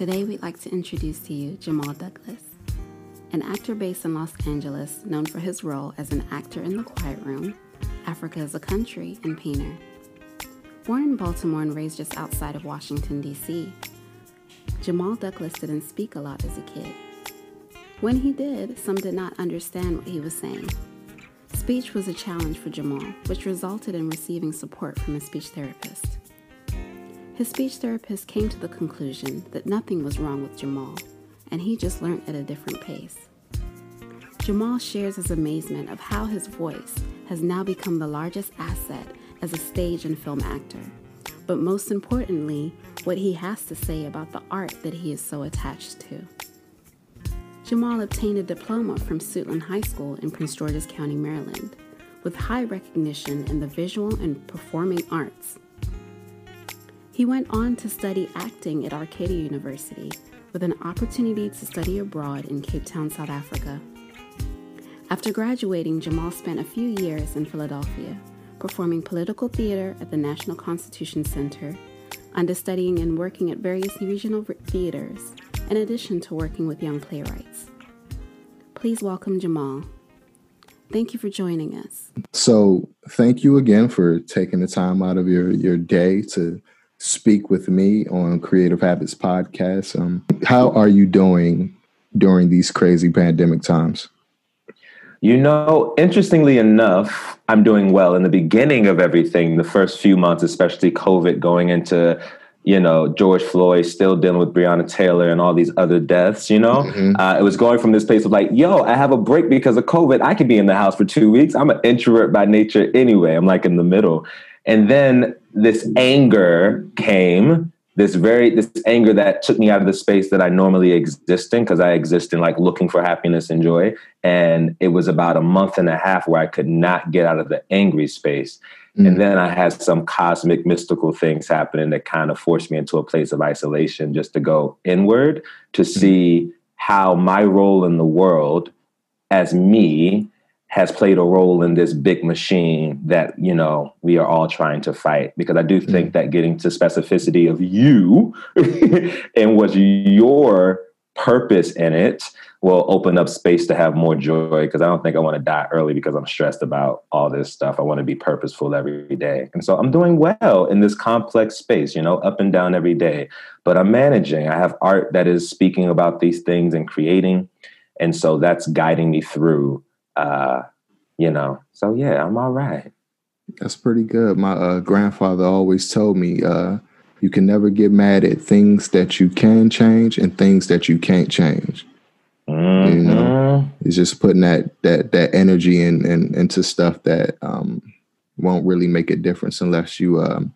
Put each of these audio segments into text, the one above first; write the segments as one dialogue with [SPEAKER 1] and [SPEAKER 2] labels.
[SPEAKER 1] Today, we'd like to introduce to you Jamal Douglas, an actor based in Los Angeles known for his role as an actor in The Quiet Room, Afrika is a Country, and Painter. Born in Baltimore and raised just outside of Washington, D.C., Jamal Douglas didn't speak a lot as a kid. When he did, some did not understand what he was saying. Speech was a challenge for Jamal, which resulted in receiving support from a speech therapist. His speech therapist came to the conclusion that nothing was wrong with Jamal, and he just learned at a different pace. Jamal shares his amazement of how his voice has now become the largest asset as a stage and film actor, but most importantly, what he has to say about the art that he is so attached to. Jamal obtained a diploma from Suitland High School in Prince George's County, Maryland, with high recognition in the visual and performing arts he went on to study acting at Arcadia University with an opportunity to study abroad in Cape Town, South Africa. After graduating, Jamal spent a few years in Philadelphia, performing political theater at the National Constitution Center, understudying and working at various regional theaters, in addition to working with young playwrights. Please welcome Jamal. Thank you for joining us.
[SPEAKER 2] So, thank you again for taking the time out of your, your day to speak with me on Creative Habits Podcast. Um, how are you doing during these crazy pandemic times?
[SPEAKER 3] You know, interestingly enough, I'm doing well. In the beginning of everything, the first few months, especially COVID going into, you know, George Floyd still dealing with Breonna Taylor and all these other deaths, you know, mm-hmm. uh, it was going from this place of like, yo, I have a break because of COVID. I could be in the house for two weeks. I'm an introvert by nature anyway. I'm like in the middle. And then this anger came, this very this anger that took me out of the space that I normally exist in because I exist in like looking for happiness and joy. And it was about a month and a half where I could not get out of the angry space. Mm-hmm. And then I had some cosmic mystical things happening that kind of forced me into a place of isolation just to go inward to mm-hmm. see how my role in the world as me has played a role in this big machine that you know we are all trying to fight. Because i do think mm. that getting to specificity of you and what's your purpose in it will open up space to have more joy. Because i don't think i want to die early because i'm stressed about all this stuff. I want to be purposeful every day. And so i'm doing well in this complex space you know up and down every day. But i'm managing. I have art that is speaking about these things and creating. And so that's guiding me through uh, you know, so yeah, I'm all right.
[SPEAKER 2] That's pretty good. My uh, grandfather always told me uh, you can never get mad at things that you can change and things that you can't change. Mm-hmm. You know, it's just putting that that that energy in, in into stuff that um, won't really make a difference unless you um,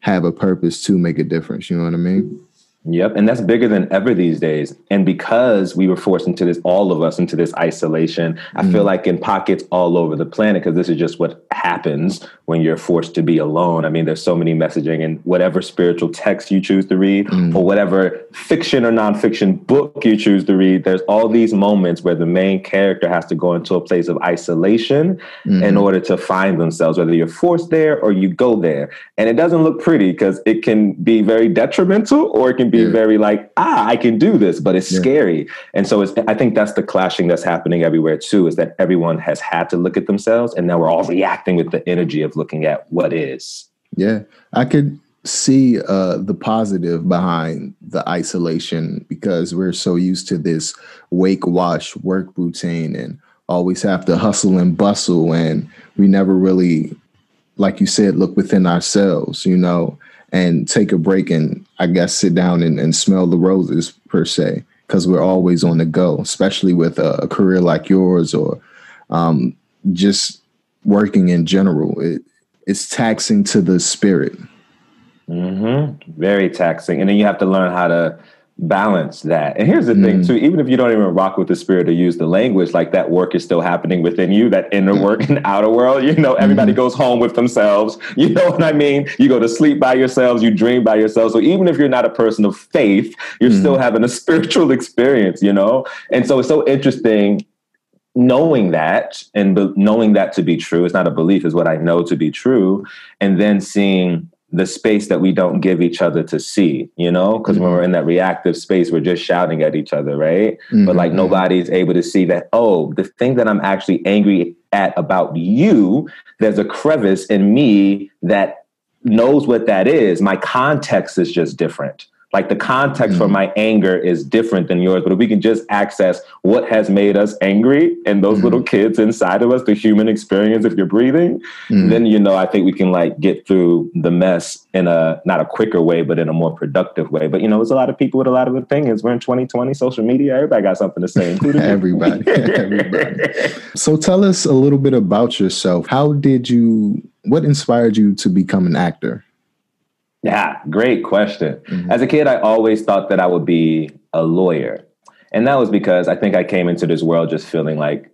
[SPEAKER 2] have a purpose to make a difference. You know what I mean?
[SPEAKER 3] Yep. And that's bigger than ever these days. And because we were forced into this, all of us into this isolation, I mm. feel like in pockets all over the planet, because this is just what happens when you're forced to be alone. I mean, there's so many messaging and whatever spiritual text you choose to read mm. or whatever fiction or nonfiction book you choose to read, there's all these moments where the main character has to go into a place of isolation mm. in order to find themselves, whether you're forced there or you go there. And it doesn't look pretty because it can be very detrimental or it can be yeah. very like, ah, I can do this, but it's yeah. scary. And so it's, I think that's the clashing that's happening everywhere too, is that everyone has had to look at themselves and now we're all reacting with the energy of looking at what is.
[SPEAKER 2] Yeah. I could see uh, the positive behind the isolation because we're so used to this wake wash work routine and always have to hustle and bustle and we never really like you said look within ourselves you know and take a break and I guess sit down and, and smell the roses per se, because we're always on the go, especially with a, a career like yours or um, just working in general. It, it's taxing to the spirit.
[SPEAKER 3] Mm-hmm. Very taxing. And then you have to learn how to balance that. And here's the mm. thing too, even if you don't even rock with the spirit or use the language, like that work is still happening within you, that inner work and outer world. You know, everybody mm-hmm. goes home with themselves. You know what I mean? You go to sleep by yourselves, you dream by yourselves. So even if you're not a person of faith, you're mm. still having a spiritual experience, you know? And so it's so interesting knowing that and be- knowing that to be true. It's not a belief, is what I know to be true. And then seeing the space that we don't give each other to see, you know? Because mm-hmm. when we're in that reactive space, we're just shouting at each other, right? Mm-hmm. But like mm-hmm. nobody's able to see that, oh, the thing that I'm actually angry at about you, there's a crevice in me that knows what that is. My context is just different. Like the context mm-hmm. for my anger is different than yours, but if we can just access what has made us angry and those mm-hmm. little kids inside of us, the human experience, if you're breathing, mm-hmm. then you know I think we can like get through the mess in a not a quicker way, but in a more productive way. But you know, there's a lot of people with a lot of opinions. We're in 2020, social media, everybody got something to say,
[SPEAKER 2] including everybody. everybody. So tell us a little bit about yourself. How did you? What inspired you to become an actor?
[SPEAKER 3] Yeah, great question. Mm-hmm. As a kid, I always thought that I would be a lawyer. And that was because I think I came into this world just feeling like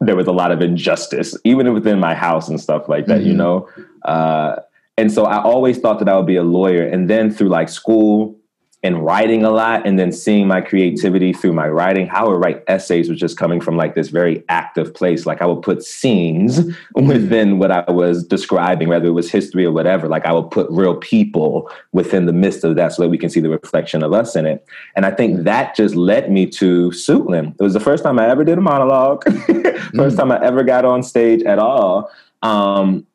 [SPEAKER 3] there was a lot of injustice, even within my house and stuff like that, mm-hmm. you know? Uh, and so I always thought that I would be a lawyer. And then through like school and writing a lot and then seeing my creativity through my writing how i would write essays was just coming from like this very active place. Like i would put scenes within what i was describing whether it was history or whatever. Like i would put real people within the midst of that so that we can see the reflection of us in it. And i think that just led me to Suitland. it was the first time i ever did a monologue. First mm. time i ever got on stage at all. Um,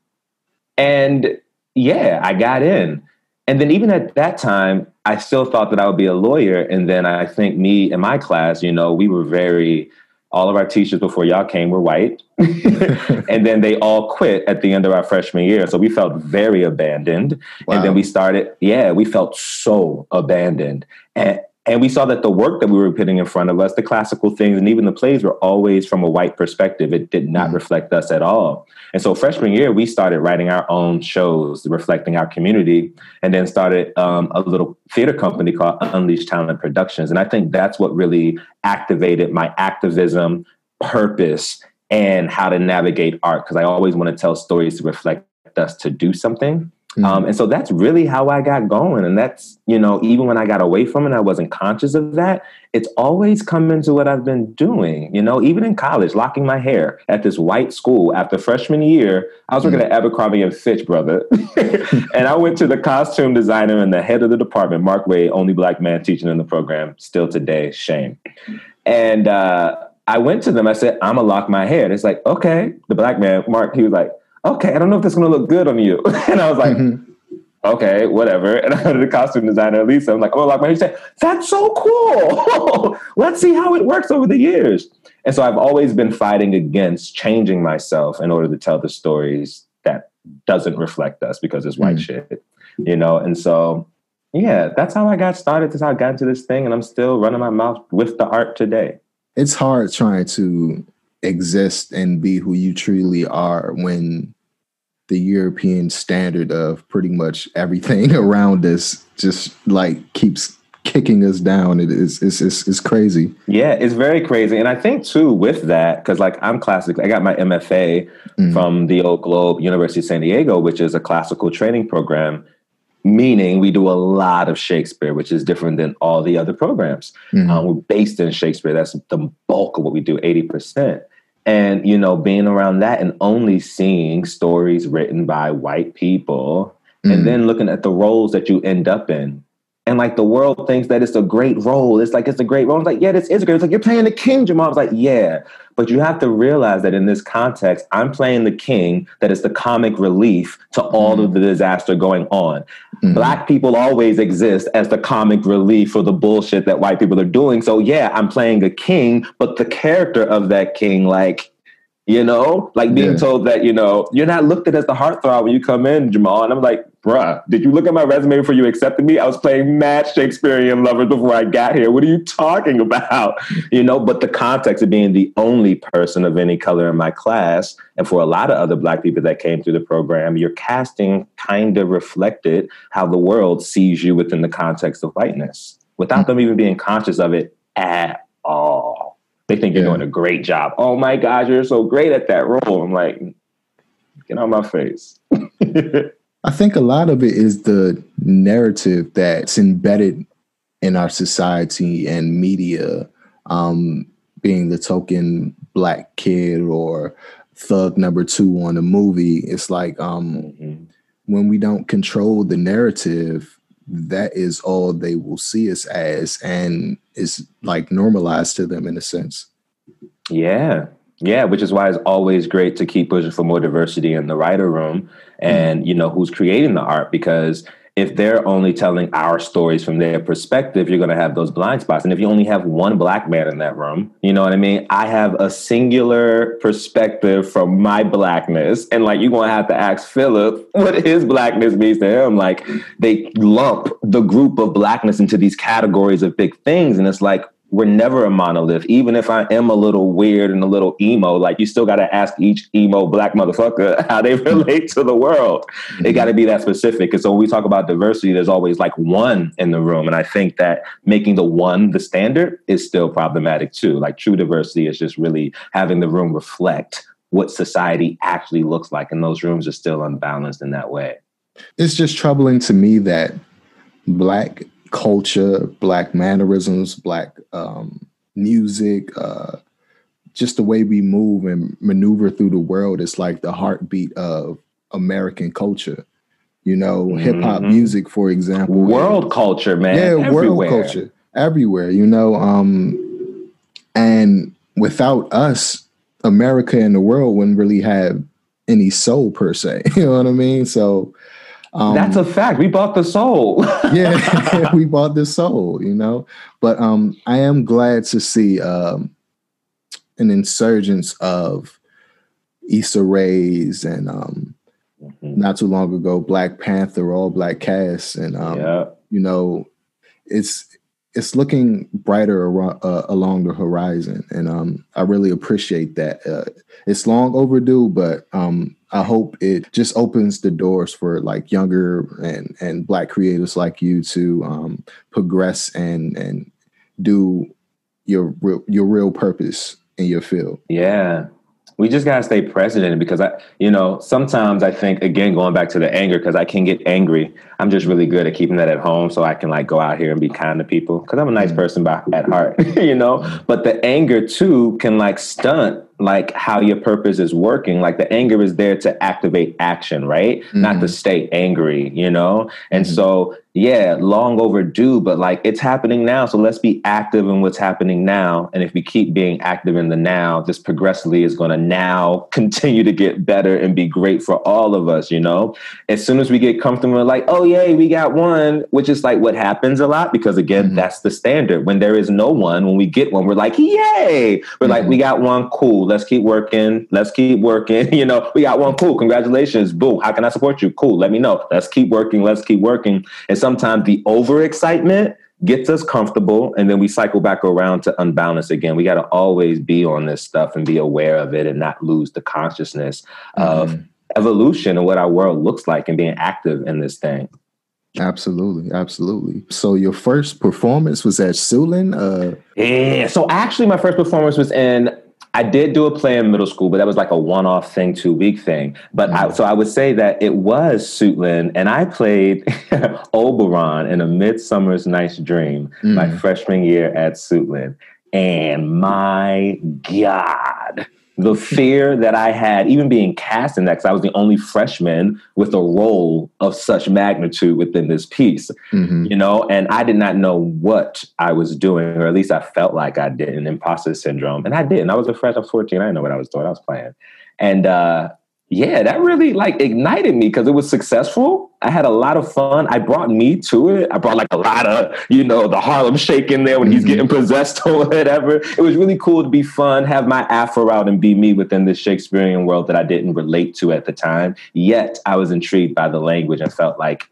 [SPEAKER 3] and yeah i got in and then even at that time, I still thought that I would be a lawyer. And then I think me and my class, you know, we were very, all of our teachers before y'all came were white. and then they all quit at the end of our freshman year. So we felt very abandoned. Wow. And then we started, yeah, we felt so abandoned. And and we saw that the work that we were putting in front of us, the classical things, and even the plays were always from a white perspective. It did not mm reflect us at all. And so, freshman year, we started writing our own shows reflecting our community, and then started um, a little theater company called Unleashed Talent Productions. And I think that's what really activated my activism, purpose, and how to navigate art. Because I always want to tell stories to reflect us to do something. Mm-hmm. Um, and so that's really how I got going. And that's, you know, even when I got away from it, I wasn't conscious of that. It's always come into what I've been doing, you know, even in college, locking my hair at this white school after freshman year. I was working mm-hmm. at Abercrombie and Fitch, brother. and I went to the costume designer and the head of the department, Mark Wade, only black man teaching in the program, still today, shame. And uh, I went to them, I said, I'm gonna lock my hair. And it's like, okay. The black man, Mark, he was like, okay, I don't know if this is going to look good on you. and I was like, mm-hmm. okay, whatever. And I went to the costume designer, Lisa. I'm like, oh, like my hair. She said, that's so cool. Let's see how it works over the years. And so I've always been fighting against changing myself in order to tell the stories that doesn't reflect us because it's white mm. shit, you know? And so, yeah, that's how I got started. That's how I got into this thing. And I'm still running my mouth with the art today.
[SPEAKER 2] It's hard trying to exist and be who you truly are when the European standard of pretty much everything around us just like keeps kicking us down. It is it's, it's, it's crazy.
[SPEAKER 3] Yeah, it's very crazy. And I think too with that, because like I'm classic, I got my MFA mm-hmm. from the Old Globe University of San Diego, which is a classical training program meaning we do a lot of Shakespeare, which is different than all the other programs. Mm-hmm. Um, we're based in Shakespeare. That's the bulk of what we do, 80%. And, you know, being around that and only seeing stories written by white people mm-hmm. and then looking at the roles that you end up in and like the world thinks that it's a great role. It's like it's a great role. It's like, yeah, this is great. It's like you're playing the king, Jamal. I was like, yeah. But you have to realize that in this context, I'm playing the king that is the comic relief to all mm-hmm. of the disaster going on. Mm-hmm. Black people always exist as the comic relief for the bullshit that white people are doing. So yeah, I'm playing a king, but the character of that king, like you know, like being yeah. told that, you know, you're not looked at as the heartthrob when you come in, Jamal. And I'm like, bruh, did you look at my resume before you accepted me? I was playing mad Shakespearean lovers before I got here. What are you talking about? You know, but the context of being the only person of any color in my class, and for a lot of other black people that came through the program, your casting kind of reflected how the world sees you within the context of whiteness without mm-hmm. them even being conscious of it at all. They think you're yeah. doing a great job. Oh my God, you're so great at that role. I'm like, get on my face.
[SPEAKER 2] I think a lot of it is the narrative that's embedded in our society and media, um, being the token black kid or thug number two on a movie. It's like um, mm-hmm. when we don't control the narrative, that is all they will see us as, and is like normalized to them in a sense.
[SPEAKER 3] Yeah. Yeah, which is why it's always great to keep pushing for more diversity in the writer room and, mm-hmm. you know, who's creating the art because if they're only telling our stories from their perspective, you're going to have those blind spots. And if you only have one black man in that room, you know what I mean? I have a singular perspective from my blackness. And like, you're going to have to ask Philip what his blackness means to him. Like, they lump the group of blackness into these categories of big things. And it's like, we're never a monolith. Even if I am a little weird and a little emo, like you still got to ask each emo black motherfucker how they relate to the world. Mm-hmm. It got to be that specific. And so when we talk about diversity, there's always like one in the room. And I think that making the one the standard is still problematic too. Like true diversity is just really having the room reflect what society actually looks like. And those rooms are still unbalanced in that way.
[SPEAKER 2] It's just troubling to me that black culture, black mannerisms, black um, music, uh, just the way we move and maneuver through the world. It's like the heartbeat of American culture. You know, mm-hmm. hip hop music, for example,
[SPEAKER 3] world culture, man. Yeah, everywhere. world culture
[SPEAKER 2] everywhere. You know, um, and without us, America and the world wouldn't really have any soul per se. You know what I mean? So
[SPEAKER 3] um, That's a fact. We bought the soul.
[SPEAKER 2] yeah, we bought the soul, you know. But um, I am glad to see um, an insurgence of Issa Rae's and um, mm-hmm. not too long ago Black Panther, all black cast, and um, yeah. you know, it's it's looking brighter uh, along the horizon, and um, I really appreciate that. Uh, it's long overdue, but um, I hope it just opens the doors for like younger and and black creators like you to um, progress and and do your your real purpose in your field.
[SPEAKER 3] Yeah, we just gotta stay present because I, you know, sometimes I think again going back to the anger because I can get angry. I'm just really good at keeping that at home so I can like go out here and be kind to people because I'm a nice mm. person by at heart, you know. But the anger too can like stunt like how your purpose is working like the anger is there to activate action right mm-hmm. not to mm-hmm. stay angry you know and mm-hmm. so yeah long overdue but like it's happening now so let's be active in what's happening now and if we keep being active in the now this progressively is going to now continue to get better and be great for all of us you know as soon as we get comfortable like oh yay we got one which is like what happens a lot because again mm-hmm. that's the standard when there is no one when we get one we're like yay we're like we got one cool let's keep working. Let's keep working. You know, we got one cool. Congratulations. Boom. How can I support you? Cool. Let me know. Let's keep working. Let's keep working. And sometimes the overexcitement gets us comfortable and then we cycle back around to unbalance again. We got to always be on this stuff and be aware of it and not lose the consciousness mm-hmm. of evolution and what our world looks like and being active in this thing.
[SPEAKER 2] Absolutely, absolutely. So your first performance was at Suitland? Uh
[SPEAKER 3] yeah. So actually my first performance was in I did do a play in middle school, but that was like a one-off thing, two-week thing. But mm-hmm. I, so I would say that it was Suitland, and I played Oberon in A Midsummer's Night's Dream mm-hmm. my mm. freshman year at Suitland. And my God, the fear that I had, even being cast in that, because I was the only freshman with a role of such magnitude within this piece, mm-hmm. you know, and I did not know what I was doing, or at least I felt like I did, an imposter syndrome. And I didn't. I was a freshman, I was 14. I didn't know what I was doing. I was playing. And, uh, yeah, that really like ignited me because it was successful. I had a lot of fun. I brought me to it. I brought like a lot of, you know, the Harlem shake in there when mm-hmm. he's getting possessed or whatever. It was really cool to be fun, have my afro out and be me within this Shakespearean world that I didn't relate to at the time. Yet I was intrigued by the language and felt like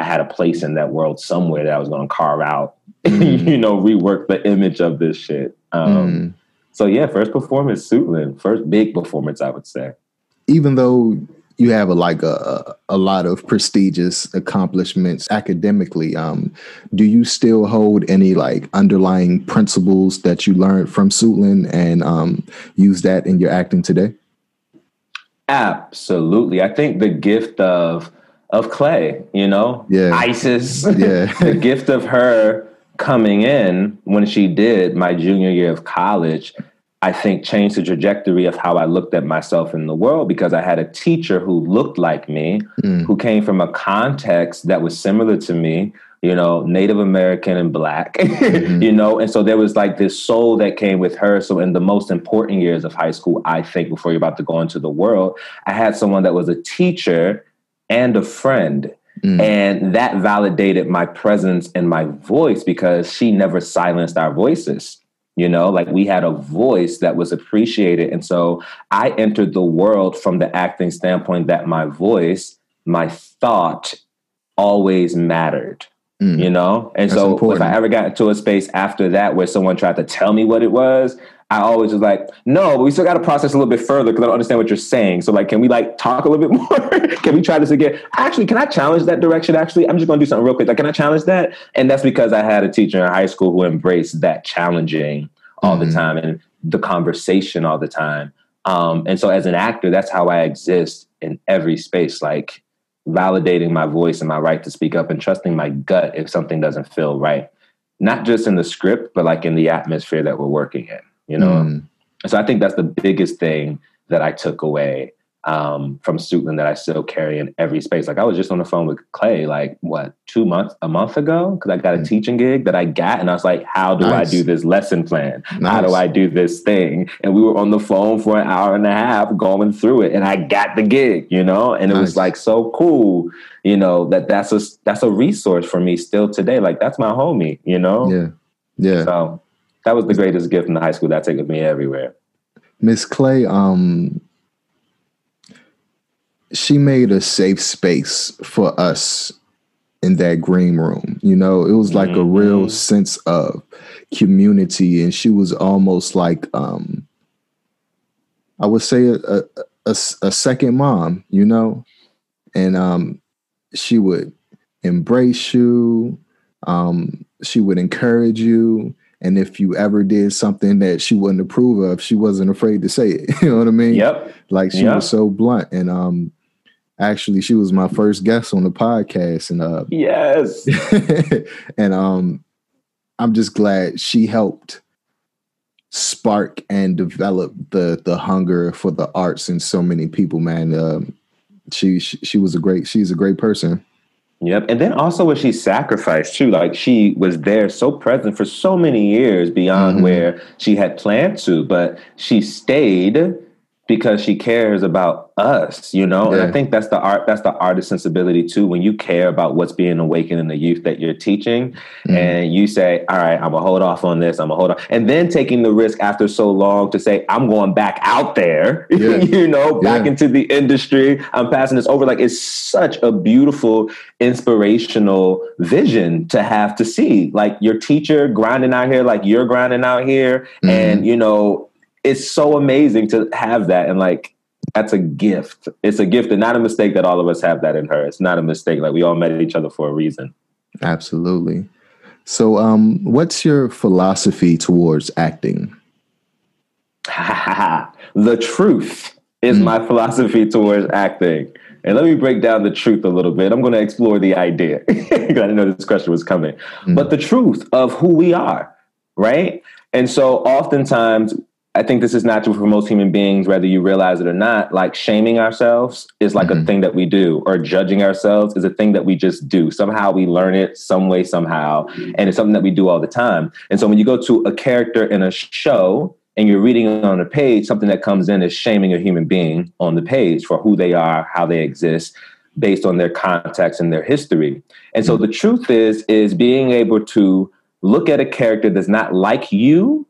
[SPEAKER 3] I had a place in that world somewhere that I was going to carve out, mm. you know, rework the image of this shit. Um, mm. So yeah, first performance, Suitland, first big performance, I would say
[SPEAKER 2] even though you have a, like a, a lot of prestigious accomplishments academically um, do you still hold any like underlying principles that you learned from Suitland and um, use that in your acting today?
[SPEAKER 3] Absolutely. I think the gift of of clay you know?
[SPEAKER 2] Yeah.
[SPEAKER 3] Ayesis. Yeah. The gift of her coming in when she did my junior year of college I think changed the trajectory of how I looked at myself in the world because I had a teacher who looked like me, mm. who came from a context that was similar to me, you know, Native American and black, mm-hmm. you know, and so there was like this soul that came with her. So in the most important years of high school, I think before you're about to go into the world, I had someone that was a teacher and a friend. Mm. And that validated my presence and my voice because she never silenced our voices you know like we had a voice that was appreciated. And so i entered the world from the acting standpoint that my voice my thought always mattered mm. you know and That's so important. if i ever got into a space after that where someone tried to tell me what it was I always was like, no, but we still got to process a little bit further because I don't understand what you're saying. So like, can we like talk a little bit more? can we try this again? Actually, can I challenge that direction? Actually, I'm just going to do something real quick. Like, can I challenge that? And that's because I had a teacher in high school who embraced that challenging all mm-hmm. the time and the conversation all the time. Um, and so as an actor, that's how I exist in every space, like validating my voice and my right to speak up and trusting my gut if something doesn't feel right. Not just in the script, but like in the atmosphere that we're working in you know? Mm. So I think that's the biggest thing that I took away um, from Suitland that I still carry in every space. Like I was just on the phone with Clay, like what, two months, a month ago, because I got a mm. teaching gig that I got, and I was like, "How do nice. I do this lesson plan? Nice. How do I do this thing?" And we were on the phone for an hour and a half going through it, and I got the gig, you know, and it nice. was like so cool, you know, that that's a that's a resource for me still today. Like that's my homie, you know.
[SPEAKER 2] Yeah, yeah.
[SPEAKER 3] So that was the greatest gift in high school that took me everywhere.
[SPEAKER 2] Miss Clay, um, she made a safe space for us in that green room. You know, it was like mm-hmm. a real mm-hmm. sense of community, and she was almost like, um, I would say, a, a, a, a second mom. You know, and um, she would embrace you. Um, she would encourage you and if you ever did something that she wouldn't approve of, she wasn't afraid to say it. You know what I mean?
[SPEAKER 3] Yep.
[SPEAKER 2] Like she yep. was so blunt. And um actually she was my first guest on the podcast. And uh
[SPEAKER 3] Yes.
[SPEAKER 2] and um I'm just glad she helped spark and develop the the hunger for the arts in so many people, man. Um she, she she was a great she's a great person.
[SPEAKER 3] Yep. And then also what she sacrificed too. Like she was there so present for so many years beyond mm-hmm. where she had planned to, but she stayed because she cares about us, you know? Yeah. And I think that's the art, that's the artist sensibility too. When you care about what's being awakened in the youth that you're teaching, mm-hmm. and you say, All right, I'm gonna hold off on this, I'm gonna hold on. And then taking the risk after so long to say, I'm going back out there, yeah. you know, back yeah. into the industry. I'm passing this over. Like it's such a beautiful, inspirational vision to have to see. Like your teacher grinding out here, like you're grinding out here, mm-hmm. and you know, it's so amazing to have that and like that's a gift. It's a gift and not a mistake that all of us have that in her. It's not a mistake. Like we all met each other for a reason.
[SPEAKER 2] Absolutely. So um what's your philosophy towards acting?
[SPEAKER 3] the truth is mm. my philosophy towards acting. And let me break down the truth a little bit. I'm going to explore the idea. I didn't know this question was coming. Mm. But the truth of who we are, right? And so oftentimes I think this is natural for most human beings, whether you realize it or not. Like shaming ourselves is like mm-hmm. a thing that we do, or judging ourselves is a thing that we just do. Somehow we learn it some way, somehow. And it's something that we do all the time. And so when you go to a character in a show and you're reading on a page, something that comes in is shaming a human being on the page for who they are, how they exist, based on their context and their history. And so the truth is, is being able to look at a character that's not like you,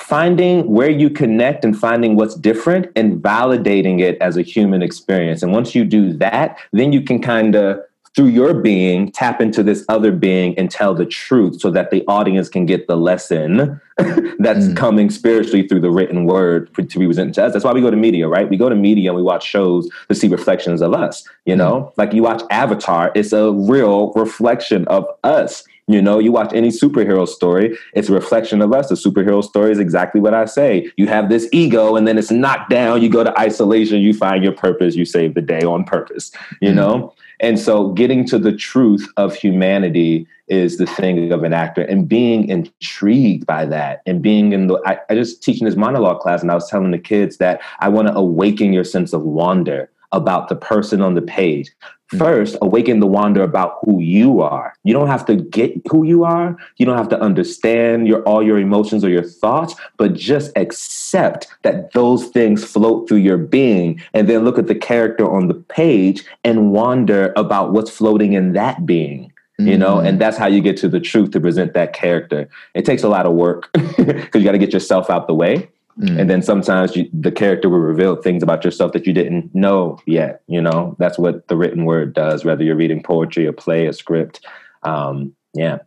[SPEAKER 3] finding where you connect and finding what's different and validating it as a human experience. And once you do that, then you can kind of through your being, tap into this other being and tell the truth so that the audience can get the lesson that's mm. coming spiritually through the written word to be presented to us. That's why we go to media, right? We go to media and we watch shows to see reflections of us, you know? Mm. Like you watch Avatar, it's a real reflection of us. You know, you watch any superhero story, it's a reflection of us. The superhero story is exactly what I say. You have this ego and then it's knocked down, you go to isolation, you find your purpose, you save the day on purpose, you mm. know? And so getting to the truth of humanity is the thing of an actor and being intrigued by that and being in the I, I just teaching this monologue class and I was telling the kids that I want to awaken your sense of wonder about the person on the page. First, awaken the wonder about who you are. You don't have to get who you are. You don't have to understand your all your emotions or your thoughts, but just accept that those things float through your being and then look at the character on the page and wonder about what's floating in that being you know and mm. that's how you get to the truth to present that character it takes a lot of work because you got to get yourself out the way Mm. And then sometimes you, the character will reveal things about yourself that you didn't know yet. You know, that's what the written word does, whether you're reading poetry, a play, a script. Um, yeah.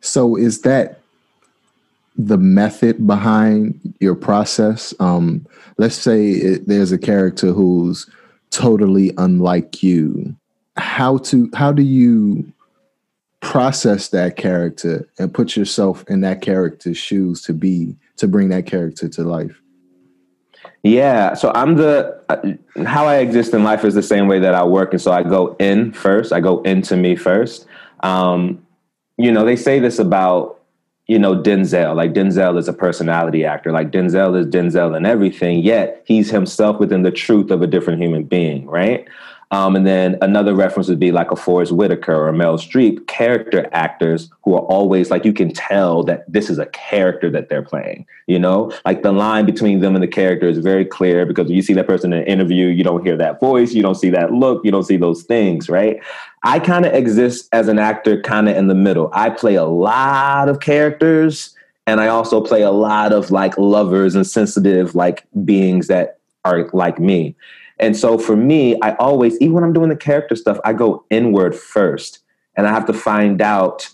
[SPEAKER 2] So is that the method behind your process? Um, let's say it, there's a character who's totally unlike you. How to how do you process that character and put yourself in that character's shoes to be to bring that character to life?
[SPEAKER 3] Yeah, so I'm the uh, how I exist in life is the same way that I work, and so I go in first. I go into me first. Um, you know, they say this about you know Denzel. Like Denzel is a personality actor. Like Denzel is Denzel and everything. Yet he's himself within the truth of a different human being, right? Um, and then another reference would be like a Forest Whitaker or Meryl Streep, character actors who are always like you can tell that this is a character that they're playing. You know, like the line between them and the character is very clear because you see that person in an interview, you don't hear that voice, you don't see that look, you don't see those things, right? I kind of exist as an actor kind of in the middle. I play a lot of characters and I also play a lot of like lovers and sensitive like beings that are like me. And so for me, I always, even when I'm doing the character stuff, I go inward first and I have to find out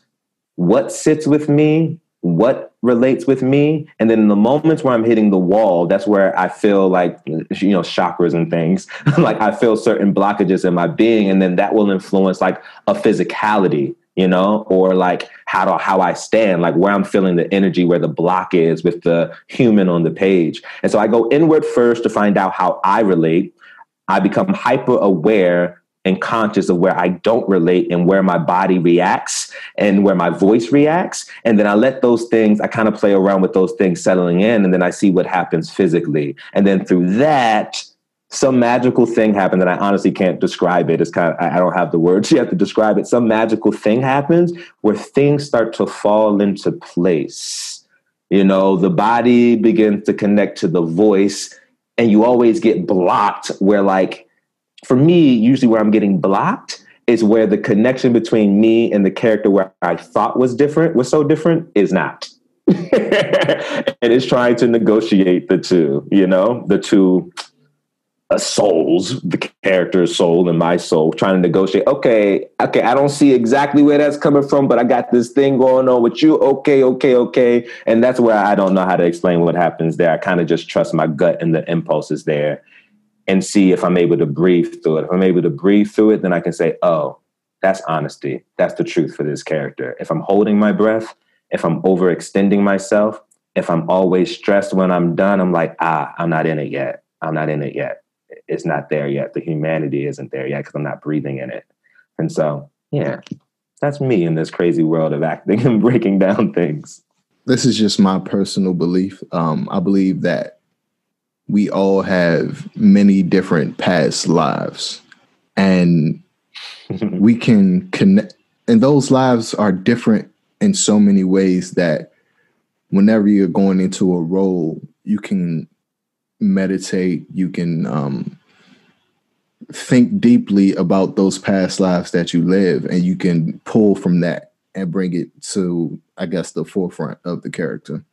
[SPEAKER 3] what sits with me, what relates with me. And then in the moments where I'm hitting the wall, that's where I feel like, you know, chakras and things. like I feel certain blockages in my being. And then that will influence like a physicality, you know, or like how to, how I stand, like where I'm feeling the energy, where the block is with the human on the page. And so I go inward first to find out how I relate. I become hyper aware and conscious of where I don't relate and where my body reacts and where my voice reacts. And then I let those things, I kind of play around with those things settling in, and then I see what happens physically. And then through that, some magical thing happened that I honestly can't describe it. It's kind of, I don't have the words yet to describe it. Some magical thing happens where things start to fall into place. You know, the body begins to connect to the voice and you always get blocked where like for me usually where i'm getting blocked is where the connection between me and the character where i thought was different was so different is not. And it's trying to negotiate the two you know the two a soul's the character's soul and my soul trying to negotiate okay okay i don't see exactly where that's coming from but i got this thing going on with you. Okay okay okay. And that's where i don't know how to explain what happens there. I kind of just trust my gut and the impulses there and see if i'm able to breathe through it. If i'm able to breathe through it then i can say oh that's honesty. That's the truth for this character. If i'm holding my breath if i'm overextending myself if i'm always stressed when i'm done i'm like ah i'm not in it yet. I'm not in it yet it's not there yet. The humanity isn't there yet because I'm not breathing in it. And so, yeah, that's me in this crazy world of acting and breaking down things.
[SPEAKER 2] This is just my personal belief. Um, I believe that we all have many different past lives, and we can connect. And those lives are different in so many ways that whenever you're going into a role, you can meditate, you can um, think deeply about those past lives that you live, and you can pull from that and bring it to, I guess, the forefront of the character.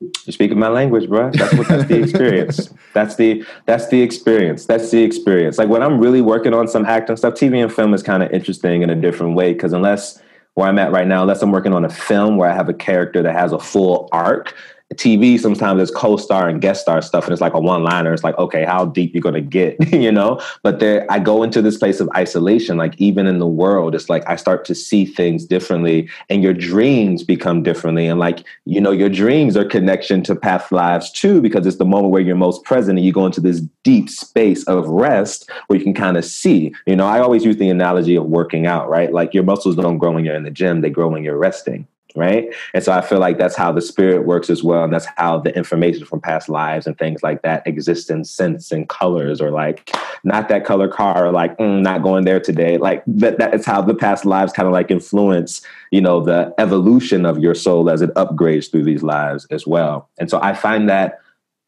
[SPEAKER 3] You're speaking my language, bro. That's what that's the experience. that's the that's the experience. That's the experience. Like when I'm really working on some acting stuff, TV and film is kind of interesting in a different way because unless where I'm at right now, unless I'm working on a film where I have a character that has a full arc, TV sometimes it's co-star and guest star stuff, and it's like a one-liner. It's like, okay, how deep you're gonna get, you know? But there, I go into this place of isolation. Like even in the world, it's like I start to see things differently, and your dreams become differently. And like you know, your dreams are connection to past lives too, because it's the moment where you're most present, and you go into this deep space of rest where you can kind of see. You know, I always use the analogy of working out, right? Like your muscles don't grow when you're in the gym; they grow when you're resting right? And so i feel like that's how the spirit works as well and that's how the information from past lives and things like that exist in scents and colors or like not that color car or like mm, not going there today. Like that that is how the past lives kind of like influence you know the evolution of your soul as it upgrades through these lives as well. And so i find that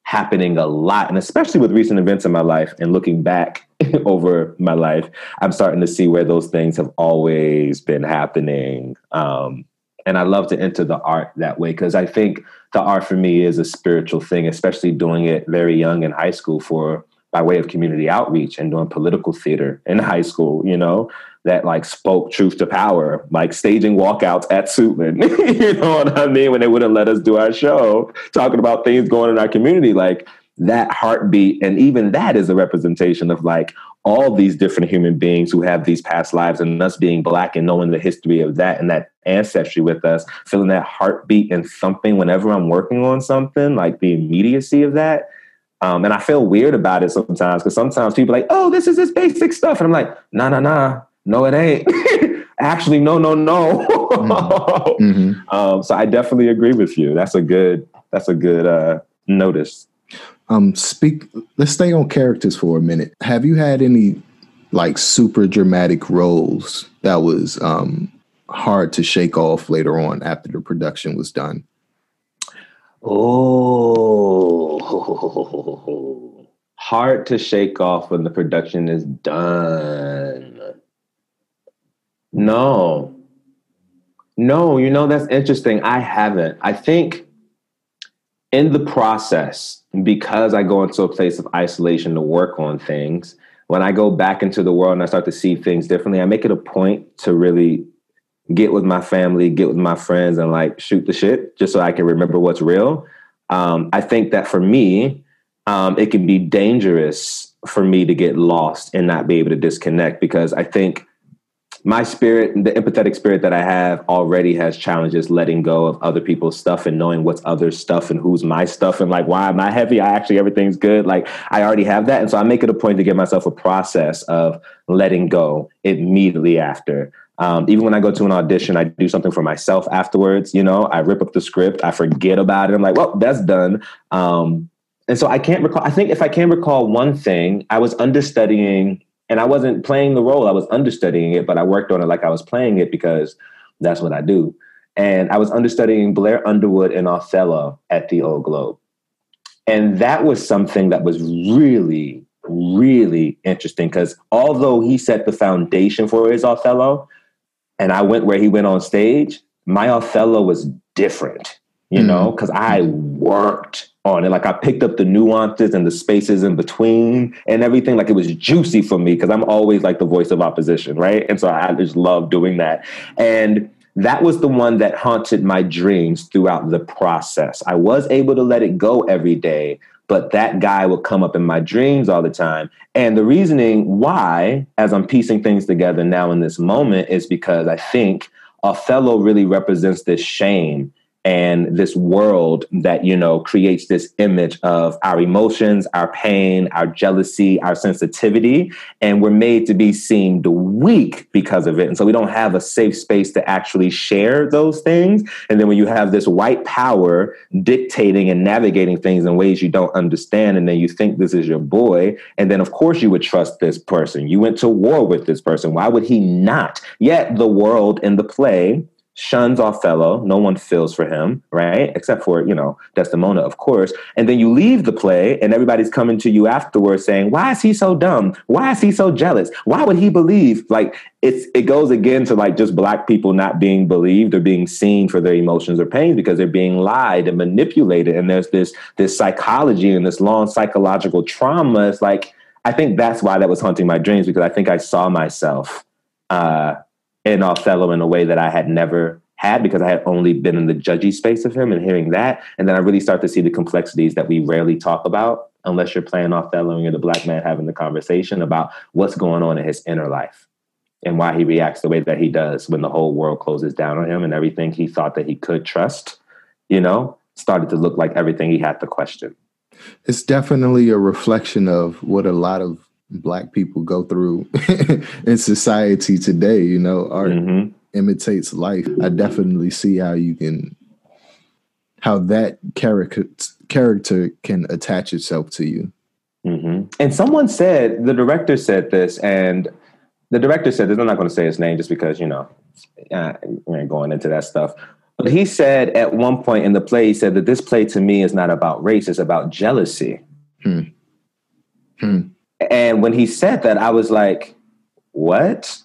[SPEAKER 3] happening a lot and especially with recent events in my life and looking back over my life i'm starting to see where those things have always been happening um, and I love to enter the art that way because I think the art for me is a spiritual thing, especially doing it very young in high school for by way of community outreach and doing political theater in high school, you know, that like spoke truth to power, like staging walkouts at Suitland, you know what I mean? When they wouldn't let us do our show, talking about things going in our community, like that heartbeat. And even that is a representation of like all these different human beings who have these past lives and us being black and knowing the history of that and that ancestry with us, feeling that heartbeat and thumping whenever I'm working on something, like the immediacy of that. Um, and I feel weird about it sometimes because sometimes people are like, oh, this is this basic stuff. And I'm like, nah, nah, nah, no, it ain't. Actually, no, no, no. mm-hmm. mm-hmm. um, so I definitely agree with you. That's a good, that's a good uh, notice.
[SPEAKER 2] Um, speak. Let's stay on characters for a minute. Have you had any like super dramatic roles that was um, hard to shake off later on after the production was done?
[SPEAKER 3] Oh, hard to shake off when the production is done. No, no, you know, that's interesting. I haven't. I think in the process, because I go into a place of isolation to work on things, when I go back into the world and I start to see things differently, I make it a point to really get with my family, get with my friends, and like shoot the shit just so I can remember what's real. Um, I think that for me, um, it can be dangerous for me to get lost and not be able to disconnect because I think my spirit, the empathetic spirit that I have already has challenges letting go of other people's stuff and knowing what's other stuff and who's my stuff and like why am I heavy? I actually everything's good. Like I already have that. And so I make it a point to give myself a process of letting go immediately after. Um, even when I go to an audition, I do something for myself afterwards. You know, I rip up the script, I forget about it. I'm like, well, that's done. Um, and so I can't recall. I think if I can recall one thing, I was understudying and I wasn't playing the role, I was understudying it, but I worked on it like I was playing it because that's what I do. And I was understudying Blair Underwood in Othello at the Old Globe. And that was something that was really, really interesting because although he set the foundation for his Othello, and I went where he went on stage, my Othello was different, you mm know, because I worked on it. Like I picked up the nuances and the spaces in between and everything. Like it was juicy for me because I'm always like the voice of opposition, right? And so I just love doing that. And that was the one that haunted my dreams throughout the process. I was able to let it go every day, but that guy would come up in my dreams all the time. And the reasoning why, as I'm piecing things together now in this moment, is because I think Othello really represents this shame and this world that you know creates this image of our emotions our pain our jealousy our sensitivity and we're made to be seen weak because of it. And so we don't have a safe space to actually share those things. And then when you have this white power dictating and navigating things in ways you don't understand and then you think this is your boy and then of course you would trust this person. You went to war with this person. Why would he not? Yet the world in the play shuns Othello. No one feels for him, right? Except for, you know, Desdemona, of course. And then you leave the play and everybody's coming to you afterwards saying, why is he so dumb? Why is he so jealous? Why would he believe? Like it's it goes again to like just black people not being believed or being seen for their emotions or pains because they're being lied and manipulated. And there's this this psychology and this long psychological trauma. It's like I think that's why that was haunting my dreams because I think I saw myself uh, in Othello in a way that I had never had because I had only been in the judgy space of him and hearing that. And then I really start to see the complexities that we rarely talk about unless you're playing Othello and you're the black man having the conversation about what's going on in his inner life and why he reacts the way that he does when the whole world closes down on him and everything he thought that he could trust, you know, started to look like everything he had to question.
[SPEAKER 2] It's definitely a reflection of what a lot of black people go through in society today. You know, art mm-hmm. imitates life. I definitely see how you can how that character character can attach itself to you.
[SPEAKER 3] Mm-hmm. And someone said the director said this, and the director said this. I'm not going to say his name just because you know uh, we ain't going into that stuff. But he said at one point in the play, he said that this play to me is not about race; it's about jealousy. Hmm. Hmm. And when he said that, I was like, what?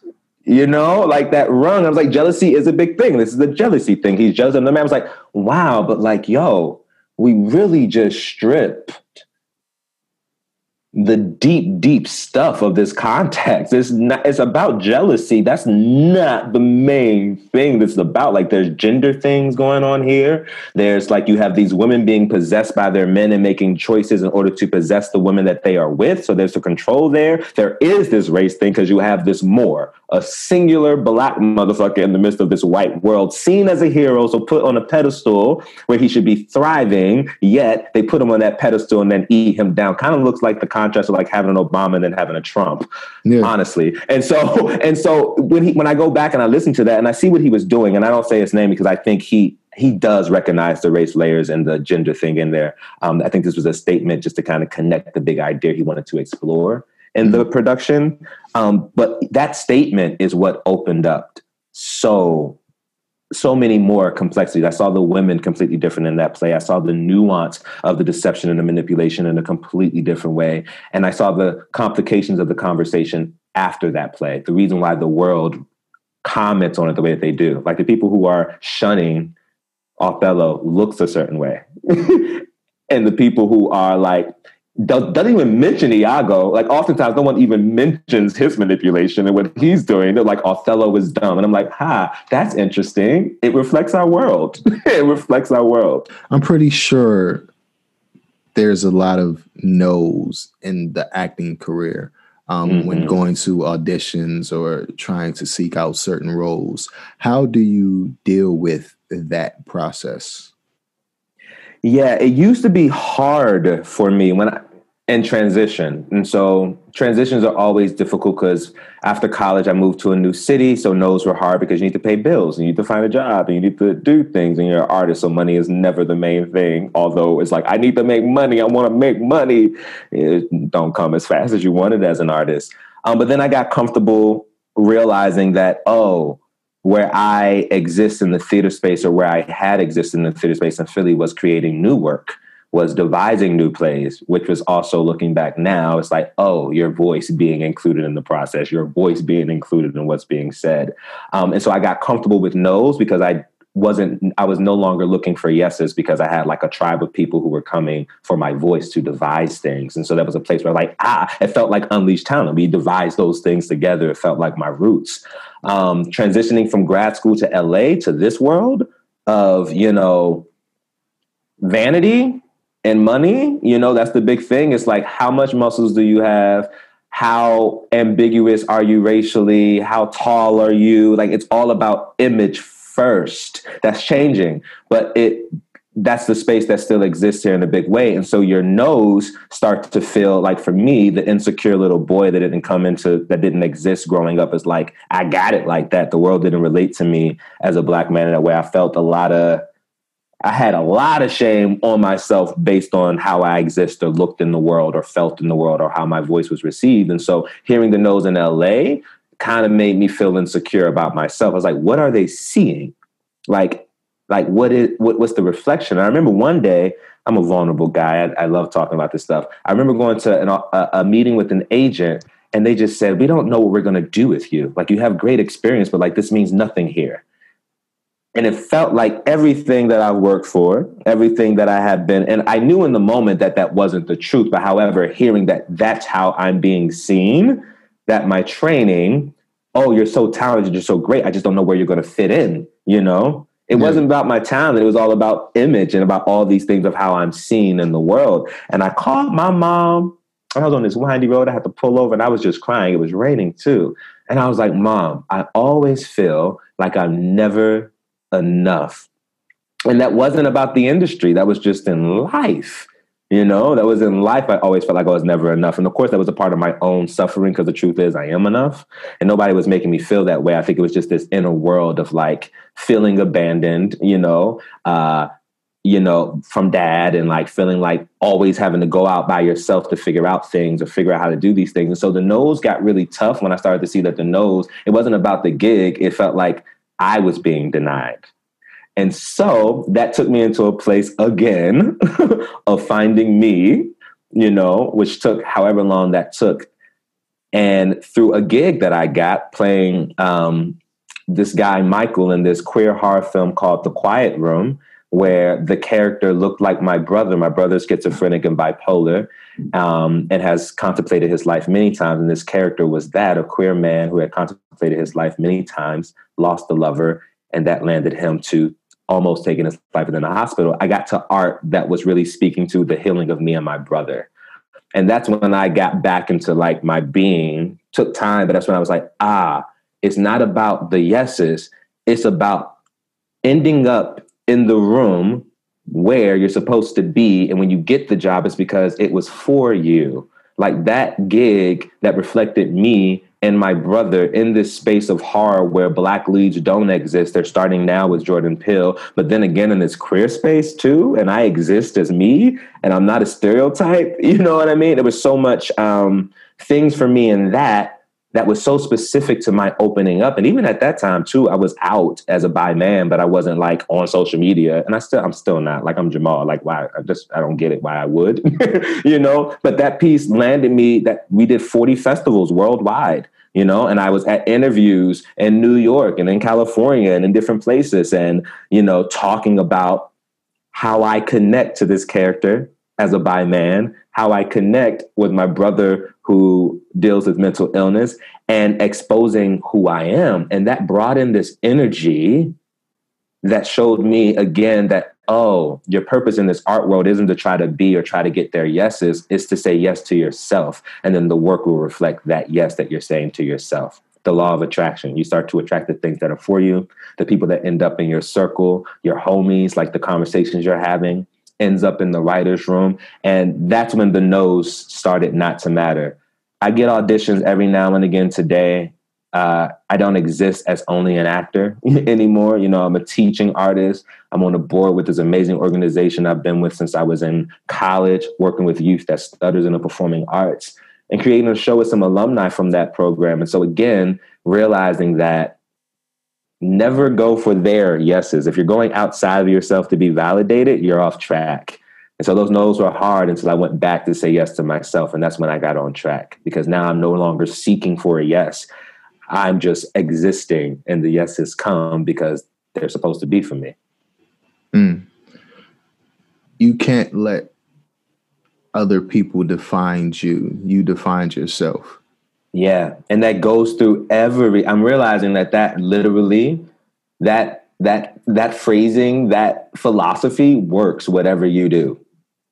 [SPEAKER 3] You know, like that rung. I was like, jealousy is a big thing. This is the jealousy thing. He's jealous. And the man was like, wow, but like, yo, we really just stripped the deep, deep stuff of this context. It's not, it's about jealousy. That's not the main thing that's about. Like there's gender things going on here. There's like you have these women being possessed by their men and making choices in order to possess the women that they are with. So there's a control there. There is this race thing because you have this more, a singular black motherfucker in the midst of this white world, seen as a hero, so put on a pedestal where he should be thriving, yet they put him on that pedestal and then eat him down. Kind of looks like the contrast of like having an Obama and then having a Trump, yeah. honestly. And so, and so when he when I go back and I listen to that and I see what he was doing, and I don't say his name because I think he he does recognize the race layers and the gender thing in there. Um, I think this was a statement just to kind of connect the big idea he wanted to explore in mm-hmm. the production. Um, but that statement is what opened up so so many more complexities. I saw the women completely different in that play. I saw the nuance of the deception and the manipulation in a completely different way. And I saw the complications of the conversation after that play. The reason why the world comments on it the way that they do. Like the people who are shunning Othello looks a certain way. and the people who are like, doesn't even mention Iago. Like oftentimes, no one even mentions his manipulation and what he's doing. They're like Othello is dumb, and I'm like, ha, that's interesting. It reflects our world. it reflects our world.
[SPEAKER 2] I'm pretty sure there's a lot of no's in the acting career. Um, mm-hmm. When going to auditions or trying to seek out certain roles, how do you deal with that process?
[SPEAKER 3] Yeah, it used to be hard for me when I, and transition. And so transitions are always difficult because after college, I moved to a new city. So no's were hard because you need to pay bills, and you need to find a job, and you need to do things, and you're an artist. So money is never the main thing. Although it's like, I need to make money. I want to make money. It don't come as fast as you wanted as an artist. Um, but then I got comfortable realizing that, oh, where I exist in the theater space or where I had existed in the theater space in Philly was creating new work was devising new plays, which was also looking back now, it's like, oh, your voice being included in the process, your voice being included in what's being said. Um, and so I got comfortable with no's because I wasn't I was no longer looking for yeses because I had like a tribe of people who were coming for my voice to devise things. And so that was a place where like, ah, it felt like unleashed talent. We devised those things together. It felt like my roots. Um, transitioning from grad school to LA to this world of, you know, vanity and money, you know, that's the big thing. It's like, how much muscles do you have? How ambiguous are you racially? How tall are you? Like, it's all about image first. That's changing, but it that's the space that still exists here in a big way. And so your nose starts to feel like for me, the insecure little boy that didn't come into that didn't exist growing up is like, I got it like that. The world didn't relate to me as a black man in a way. I felt a lot of I had a lot of shame on myself based on how I exist or looked in the world or felt in the world or how my voice was received. And so hearing the no's in LA kind of made me feel insecure about myself. I was like, what are they seeing? Like, like what is what, what's the reflection? I remember one day, I'm a vulnerable guy. I, I love talking about this stuff. I remember going to an, a, a meeting with an agent, and they just said, "We don't know what we're going to do with you. Like, you have great experience, but like this means nothing here." And it felt like everything that I've worked for, everything that I had been, and I knew in the moment that that wasn't the truth. But however, hearing that that's how I'm being seen, that my training, oh, you're so talented, you're so great. I just don't know where you're going to fit in, you know? It yeah. wasn't about my talent. It was all about image and about all these things of how I'm seen in the world. And I called my mom. I was on this windy road. I had to pull over and I was just crying. It was raining too. And I was like, Mom, I always feel like I'm never enough. And that wasn't about the industry, that was just in life. You know, that was in life. I always felt like I was never enough. And of course, that was a part of my own suffering because the truth is, I am enough. And nobody was making me feel that way. I think it was just this inner world of like feeling abandoned, you know, uh, you know, from dad and like feeling like always having to go out by yourself to figure out things or figure out how to do these things. And so the no's got really tough when I started to see that the nose, it wasn't about the gig. It felt like I was being denied. And so that took me into a place again of finding me, you know, which took however long that took. And through a gig that I got playing um, this guy, Michael, in this queer horror film called The Quiet Room, where the character looked like my brother. My brother's schizophrenic and bipolar um, and has contemplated his life many times. And this character was that a queer man who had contemplated his life many times, lost a lover, and that landed him to almost taking his life in the hospital. I got to art that was really speaking to the healing of me and my brother. And that's when I got back into like my being, took time, but that's when I was like, ah, it's not about the yeses, it's about ending up in the room where you're supposed to be. And when you get the job, it's because it was for you. Like that gig that reflected me and my brother in this space of horror where black leads don't exist. They're starting now with Jordan Peele, but then again in this queer space too. And I exist as me and I'm not a stereotype. You know what I mean? There was so much um, things for me in that that was so specific to my opening up. And even at that time too, I was out as a bi man, but I wasn't like on social media. And I still, I'm still not like I'm Jamal. Like why? I just, I don't get it why I would, you know. But that piece landed me. That we did 40 festivals worldwide, you know, and I was at interviews in New York and in California and in different places, and you know, talking about how I connect to this character as a bi man, how I connect with my brother who deals with mental illness and exposing who I am. And that brought in this energy that showed me again that, oh, your purpose in this art world isn't to try to be or try to get their yeses, it's to say yes to yourself. And then the work will reflect that yes that you're saying to yourself. The law of attraction. You start to attract the things that are for you, the people that end up in your circle, your homies, like the conversations you're having ends up in the writer's room. And that's when the no's started not to matter. I get auditions every now and again today. Uh, I don't exist as only an actor anymore. You know, I'm a teaching artist. I'm on a board with this amazing organization I've been with since I was in college, working with youth that stutters in the performing arts and creating a show with some alumni from that program. And so, again, realizing that never go for their yeses. If you're going outside of yourself to be validated, you're off track. And so those no's were hard until I went back to say yes to myself. And that's when I got on track because now I'm no longer seeking for a yes. I'm just existing and the yeses come because they're supposed to be for me.
[SPEAKER 2] Mm. You can't let other people define you. You define yourself.
[SPEAKER 3] Yeah, and that goes through every. I'm realizing that that literally, that that that phrasing, that philosophy works whatever you do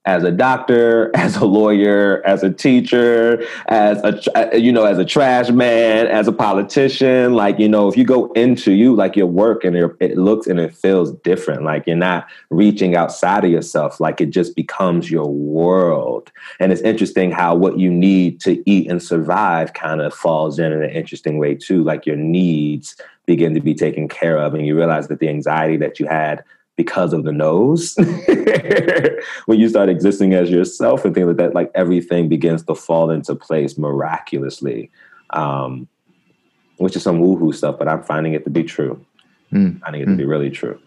[SPEAKER 3] as a doctor, as a lawyer, as a teacher, as a uh, you know, as a trash man, as a politician. Like you know, if you go into you like your work and it looks and it feels different. Like you're not reaching outside of yourself. Like it just becomes your world. And it's interesting how what you need to eat and survive kind of falls in in an interesting way too. Like your needs begin to be taken care of, and you realize that the anxiety that you had because of the nose. when you start existing as yourself and things like that, like everything begins to fall into place miraculously, um, which is some woohoo stuff, but I'm finding it to be true. Mm. I need it mm. to be really true.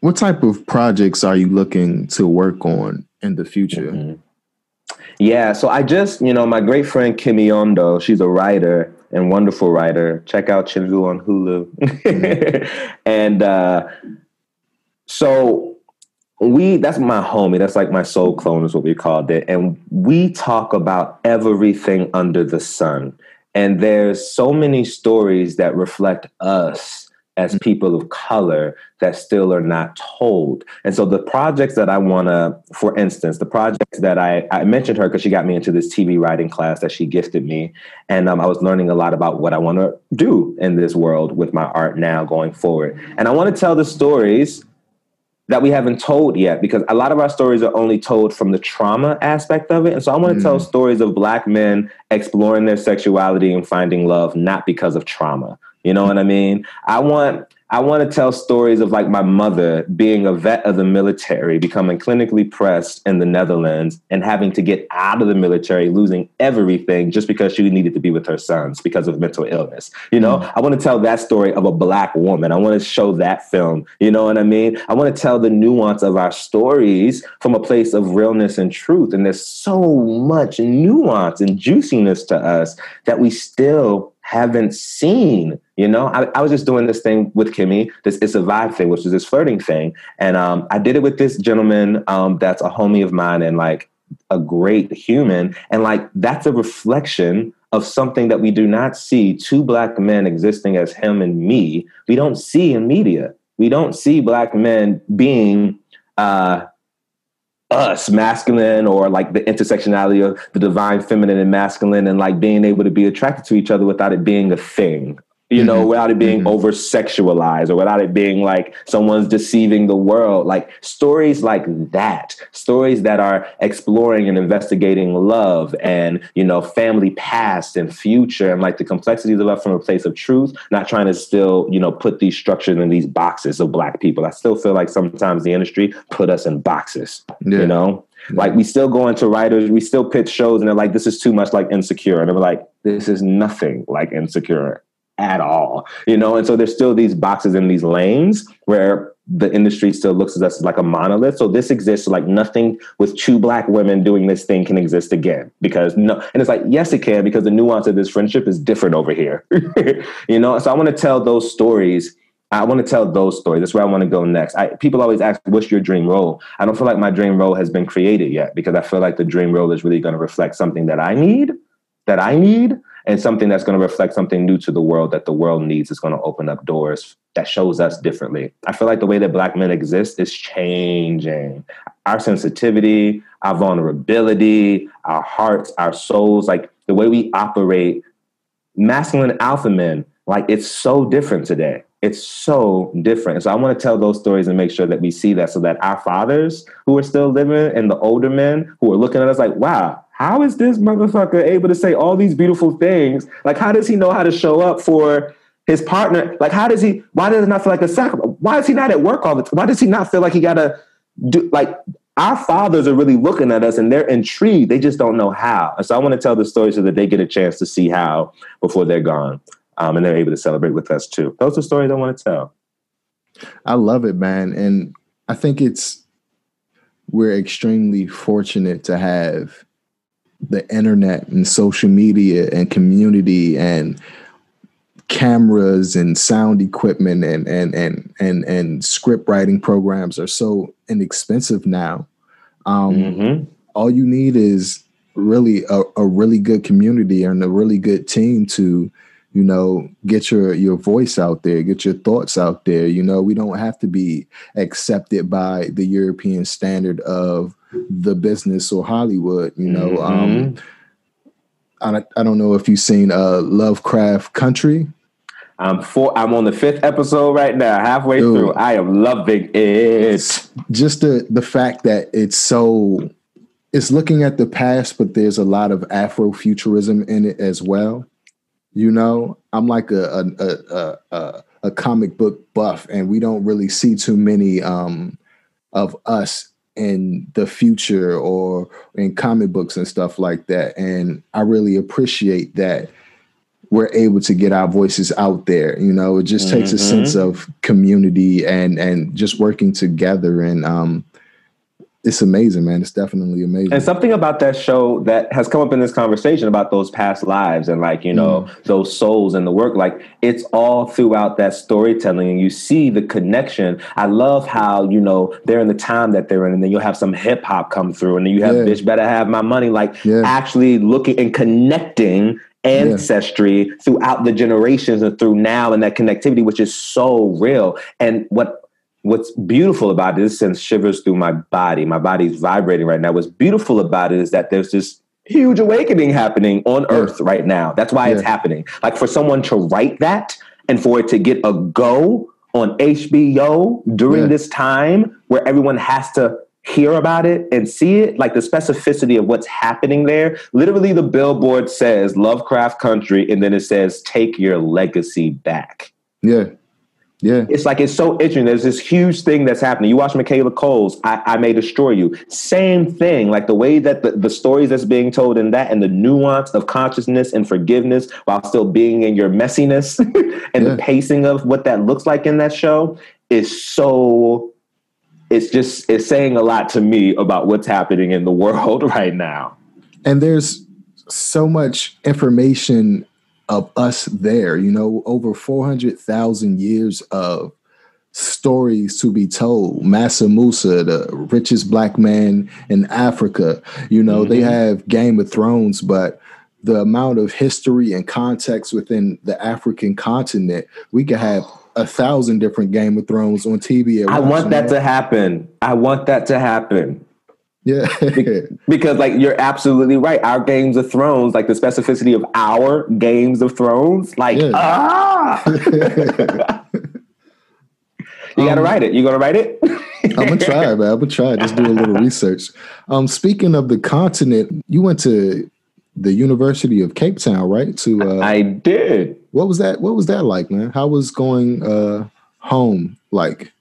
[SPEAKER 2] What type of projects are you looking to work on in the future? Mm-hmm.
[SPEAKER 3] Yeah, so I just, you know, my great friend Kimmy Ondo, she's a writer and wonderful writer. Check out Chinvu on Hulu. mm-hmm. and uh, so we that's my homie that's like my soul clone is what we called it and we talk about everything under the sun and there's so many stories that reflect us as people of color that still are not told. And so the projects that I want to, for instance, the projects that I, I mentioned her because she got me into this TV writing class that she gifted me. And um, I was learning a lot about what I want to do in this world with my art now going forward. And I want to tell the stories that we haven't told yet because a lot of our stories are only told from the trauma aspect of it. And so I want to mm. tell stories of black men exploring their sexuality and finding love not because of trauma. You know what I mean? I want I want to tell stories of like my mother being a vet of the military, becoming clinically pressed in the Netherlands, and having to get out of the military, losing everything just because she needed to be with her sons because of mental illness. You know, mm-hmm. I want to tell that story of a black woman. I want to show that film. You know what I mean? I want to tell the nuance of our stories from a place of realness and truth. And there's so much nuance and juiciness to us that we still haven't seen. You know, I, I, was just doing this thing with Kimmy, this it's a vibe thing, which is this flirting thing. And um, I did it with this gentleman um, that's a homie of mine and like a great human. And like that's a reflection of something that we do not see two black men existing as him and me. We don't see in media. We don't see black men being uh, us masculine or like the intersectionality of the divine feminine and masculine and like being able to be attracted to each other without it being a thing you know, mm-hmm. without it being mm-hmm. over sexualized or without it being like someone's deceiving the world. Like stories like that, stories that are exploring and investigating love and, you know, family past and future and like the complexities of love from a place of truth, not trying to still, you know, put these structures in these boxes of black people. I still feel like sometimes the industry put us in boxes, yeah. you know? Like we still go into writers, we still pitch shows and they're like, this is too much like insecure. And they're like, this is nothing like insecure at all, you know? And so there's still these boxes in these lanes where the industry still looks at us like a monolith. So this exists like nothing with two black women doing this thing can exist again because no, and it's like, yes, it can because the nuance of this friendship is different over here, you know? So I want to tell those stories. I want to tell those stories. That's where I want to go next. I, people always ask, what's your dream role? I don't feel like my dream role has been created yet because I feel like the dream role is really going to reflect something that I need, that I need, and something that's going to reflect something new to the world that the world needs is going to open up doors that shows us differently. I feel like the way that black men exist is changing. Our sensitivity, our vulnerability, our hearts, our souls, like the way we operate, masculine alpha men, like it's so different today. It's so different. So I want to tell those stories and make sure that we see that so that our fathers who are still living and the older men who are looking at us like, wow, how is this motherfucker able to say all these beautiful things? Like, how does he know how to show up for his partner? Like, how does he, why does it not feel like a sacrifice? Why is he not at work all the time? Why does he not feel like he gotta do, like, our fathers are really looking at us and they're intrigued. They just don't know how. And so I want to tell the story so that they get a chance to see how before they're gone. Um, and they're able to celebrate with us too. Those are stories I want to tell.
[SPEAKER 2] I love it, man. And I think it's, we're extremely fortunate to have the internet and social media and community and cameras and sound equipment and and and and and script writing programs are so inexpensive now. Um, mm-hmm. All you need is really a, a really good community and a really good team to you know get your your voice out there get your thoughts out there you know we don't have to be accepted by the european standard of the business or hollywood you know um, mm-hmm. um I, I don't know if you've seen uh lovecraft country
[SPEAKER 3] I'm four. I'm on the fifth episode right now, halfway Dude, through. I am loving it.
[SPEAKER 2] Just the the fact that it's so, it's looking at the past, but there's a lot of Afrofuturism in it as well. You know, I'm like a a a, a, a comic book buff, and we don't really see too many um, of us in the future or in comic books and stuff like that. And I really appreciate that we're able to get our voices out there. You know, it just takes mm-hmm. a sense mm-hmm. of community and and just working together and um it's amazing, man. It's definitely amazing.
[SPEAKER 3] And something about that show that has come up in this conversation about those past lives and like, you know, mm. those souls and the work, like it's all throughout that storytelling and you see the connection. I love how, you know, they're in the time that they're in and then you'll have some hip hop come through and then you have yeah. bitch better have my money, like yeah. actually looking and connecting ancestry yeah. throughout the generations and through now and that connectivity, which is so real. And what what's beautiful about it, this sends shivers through my body. My body's vibrating right now. What's beautiful about it is that there's this huge awakening happening on earth right now. That's why yeah. it's happening. Like for someone to write that and for it to get a go on HBO during yeah. this time where everyone has to hear about it and see it, like the specificity of what's happening there. Literally, the billboard says Lovecraft Country, and then it says, Take your legacy back.
[SPEAKER 2] Yeah. Yeah.
[SPEAKER 3] It's like it's so interesting. There's this huge thing that's happening. You watch Michaela Coel's I, I May Destroy You. Same thing. Like the way that the, the stories that's being told in that and the nuance of consciousness and forgiveness while still being in your messiness and yeah. the pacing of what that looks like in that show is so it's just it's saying a lot to me about what's happening in the world right now.
[SPEAKER 2] And there's so much information of us there, you know, over 400,000 years of stories to be told. Mansa Musa, the richest black man in Africa, you know, mm-hmm. they have Game of Thrones, but the amount of history and context within the African continent, we could have a thousand different Game of Thrones on TV.
[SPEAKER 3] I want that to happen. I want that to happen.
[SPEAKER 2] Yeah.
[SPEAKER 3] because like you're absolutely right. Our Games of Thrones, like the specificity of our Games of Thrones, like yeah. ah. you gotta um, write it. You gonna write it?
[SPEAKER 2] I'm gonna try, man. I'm gonna try. Just do a little research. Um, speaking of the continent, you went to the University of Cape Town, right? To
[SPEAKER 3] uh, I did.
[SPEAKER 2] What was that? What was that like, man? How was going uh, home like?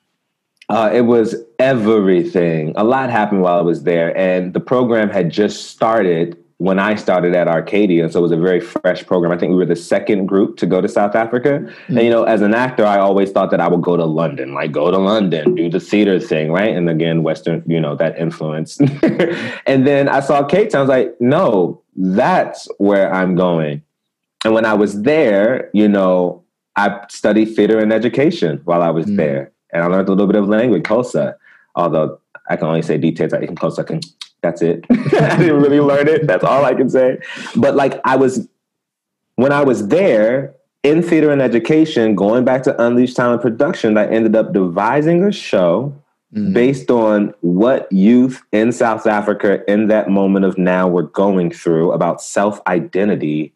[SPEAKER 3] Uh, it was everything. A lot happened while I was there, and the program had just started when I started at Arcadia, and so it was a very fresh program. I think we were the second group to go to South Africa. Mm-hmm. And you know, as an actor, I always thought that I would go to London, like go to London, do the theater thing, right? And again, Western, you know, that influence. and then I saw Cape Town. I was like, no, that's where I'm going. And when I was there, you know, I studied theater and education while I was mm-hmm. there and I learned a little bit of language, Xhosa. Although I can only say details like in Xhosa. Can that's it. I didn't really learn it. That's all I can say. But like I was when I was there in theater and education, going back to Unleashed Talent Production, I ended up devising a show mm-hmm. based on what youth in South Africa in that moment of now were going through about self identity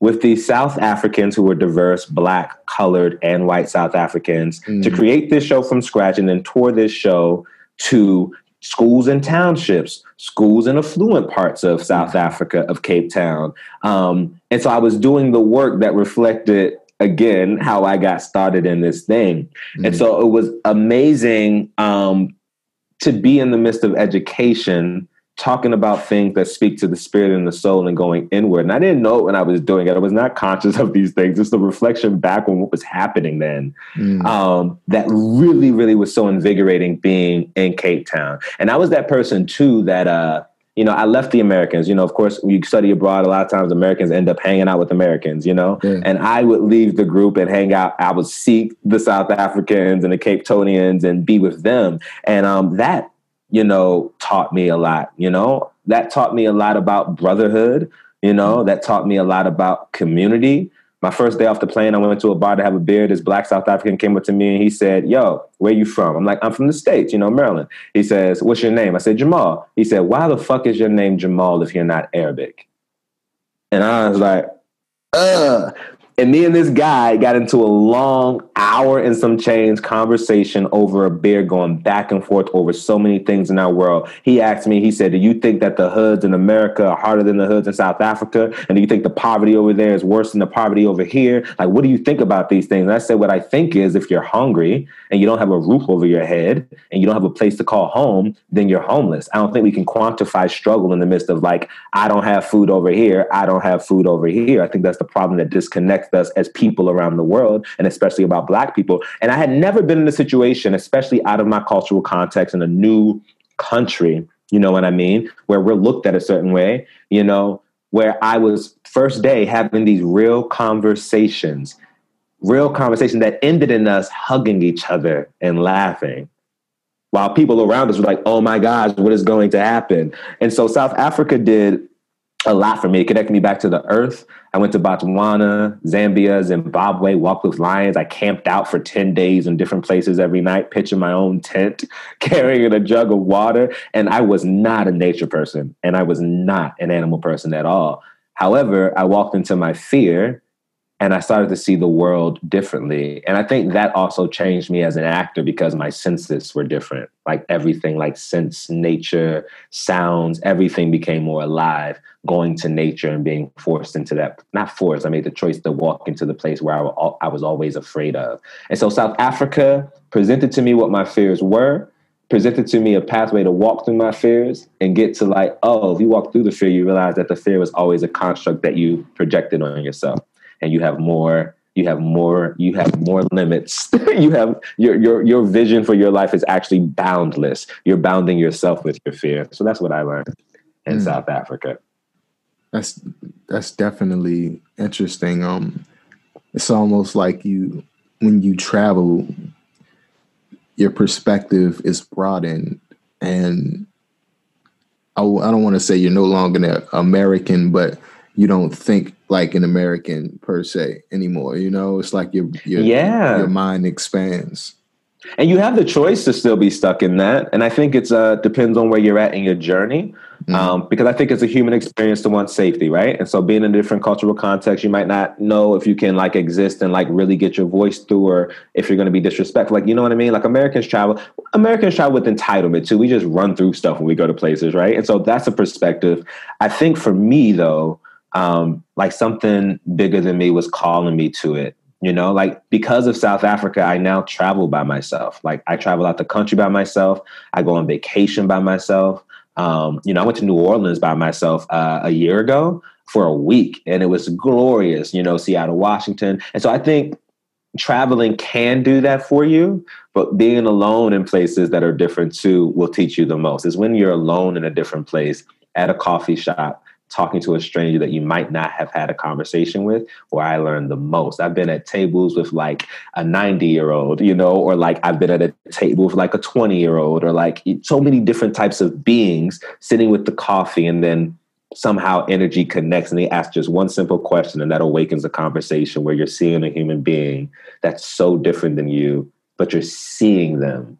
[SPEAKER 3] with these South Africans who were diverse, black, colored, and white South Africans mm. to create this show from scratch and then tour this show to schools and townships, schools in affluent parts of South. Africa, of Cape Town. Um, and so I was doing the work that reflected again how I got started in this thing. Mm. And so it was amazing um, to be in the midst of education talking about things that speak to the spirit and the soul and going inward. And I didn't know it when I was doing it. I was not conscious of these things. It's the reflection back on what was happening then. Mm. Um, that really, really was so invigorating being in Cape Town. And I was that person too that uh, you know, I left the Americans. You know, of course, when you study abroad, a lot of times Americans end up hanging out with Americans, you know, yeah. and I would leave the group and hang out. I would seek the South Africans and the Cape Townians and be with them. And um, that you know, taught me a lot, you know, that taught me a lot about brotherhood, you know, mm-hmm. that taught me a lot about community. My first day off the plane, I went to a bar to have a beer. This black South African came up to me and he said, Yo, where you from? I'm like, I'm from the States, you know, Maryland. He says, What's your name? I said, Jamal. He said, Why the fuck is your name Jamal if you're not Arabic? And I was like, Ugh. And me and this guy got into a long hour and some change conversation over a beer, going back and forth over so many things in our world. He asked me, he said, Do you think that the hoods in America are harder than the hoods in South Africa? And do you think the poverty over there is worse than the poverty over here? Like, what do you think about these things? And I said, What I think is if you're hungry and you don't have a roof over your head and you don't have a place to call home, then you're homeless. I don't think we can quantify struggle in the midst of like, I don't have food over here, I don't have food over here. I think that's the problem that disconnects us as people around the world, and especially about Black people. And I had never been in a situation, especially out of my cultural context in a new country, you know what I mean, where we're looked at a certain way, you know, where I was first day having these real conversations, real conversations that ended in us hugging each other and laughing while people around us were like, oh my gosh, what is going to happen? And so South Africa did a lot for me. It connected me back to the earth. I went to Botswana, Zambia, Zimbabwe, walked with lions. I camped out for 10 days in different places every night, pitching my own tent, carrying a jug of water. And I was not a nature person and I was not an animal person at all. However, I walked into my fear and I started to see the world differently. And I think that also changed me as an actor because my senses were different. Like everything, like sense, nature, sounds, everything became more alive. Going to nature and being forced into that, not forced, I made the choice to walk into the place where I, I was always afraid of. And so South Africa presented to me what my fears were, presented to me a pathway to walk through my fears and get to like, oh, if you walk through the fear, you realize that the fear was always a construct that you projected on yourself and you have more you have more you have more limits. You have your your your vision for your life is actually boundless. You're bounding yourself with your fear. So that's what i learned in mm. south africa.
[SPEAKER 2] That's that's definitely interesting. Um it's almost like you when you travel your perspective is broadened and I, I don't want to say you're no longer an american but you don't think like an American per se anymore. You know, it's like your your yeah. your mind expands.
[SPEAKER 3] And you have the choice to still be stuck in that. And I think it's uh depends on where you're at in your journey. Mm-hmm. Um, because I think it's a human experience to want safety, right? And so being in a different cultural context, you might not know if you can like exist and like really get your voice through or if you're gonna be disrespectful. Like, you know what I mean? Like Americans travel, Americans travel with entitlement too. We just run through stuff when we go to places, right? And so that's a perspective. I think for me though, um, like something bigger than me was calling me to it. You know, like because of South Africa, I now travel by myself. Like I travel out the country by myself. I go on vacation by myself. Um, you know, I went to New Orleans by myself uh, a year ago for a week, and it was glorious. You know, Seattle, Washington, and so I think traveling can do that for you, but being alone in places that are different too will teach you the most. Is when you're alone in a different place at a coffee shop talking to a stranger that you might not have had a conversation with where I learned the most. I've been at tables with like a 90 year old, you know, or like I've been at a table with like a 20 year old, or like so many different types of beings sitting with the coffee and then somehow energy connects and they ask just one simple question and that awakens a conversation where you're seeing a human being that's so different than you, but you're seeing them.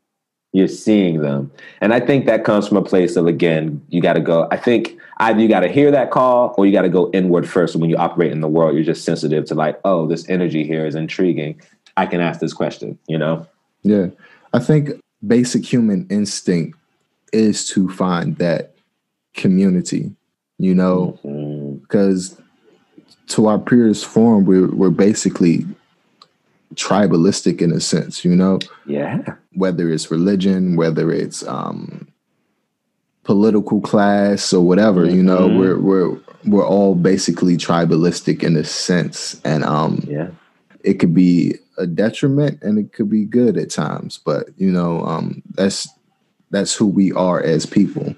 [SPEAKER 3] You're seeing them. And I think that comes from a place of, again, you got to go. I think either you got to hear that call or you got to go inward first. When you operate in the world, you're just sensitive to like, oh, this energy here is intriguing. I can ask this question, you know?
[SPEAKER 2] Yeah. I think basic human instinct is to find that community, you know, because mm-hmm. to our peers form, we're, we're basically tribalistic in a sense, you know?
[SPEAKER 3] Yeah.
[SPEAKER 2] Whether it's religion, whether it's um, political class or whatever mm-hmm. you know mm-hmm. we're we're we're all basically tribalistic in a sense and um
[SPEAKER 3] yeah
[SPEAKER 2] it could be a detriment and it could be good at times but you know um that's that's who we are as people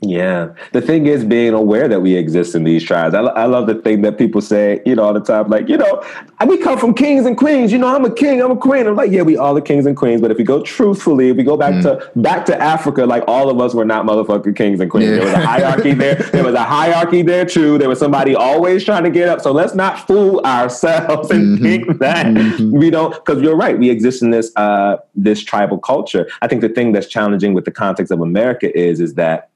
[SPEAKER 3] yeah. The thing is being aware that we exist in these tribes. I, I love the thing that people say, you know, all the time, like, you know, we come from kings and queens. You know, I'm a king, I'm a queen. I'm like, yeah, we all are kings and queens. But if we go truthfully, if we go back mm. to back to Africa, like all of us were not motherfucking kings and queens. Yeah. There was a hierarchy there. There was a hierarchy there too. There was somebody always trying to get up. So let's not fool ourselves and mm-hmm. think that mm-hmm. we don't because you're right. We exist in this uh this tribal culture. I think the thing that's challenging with the context of America is is that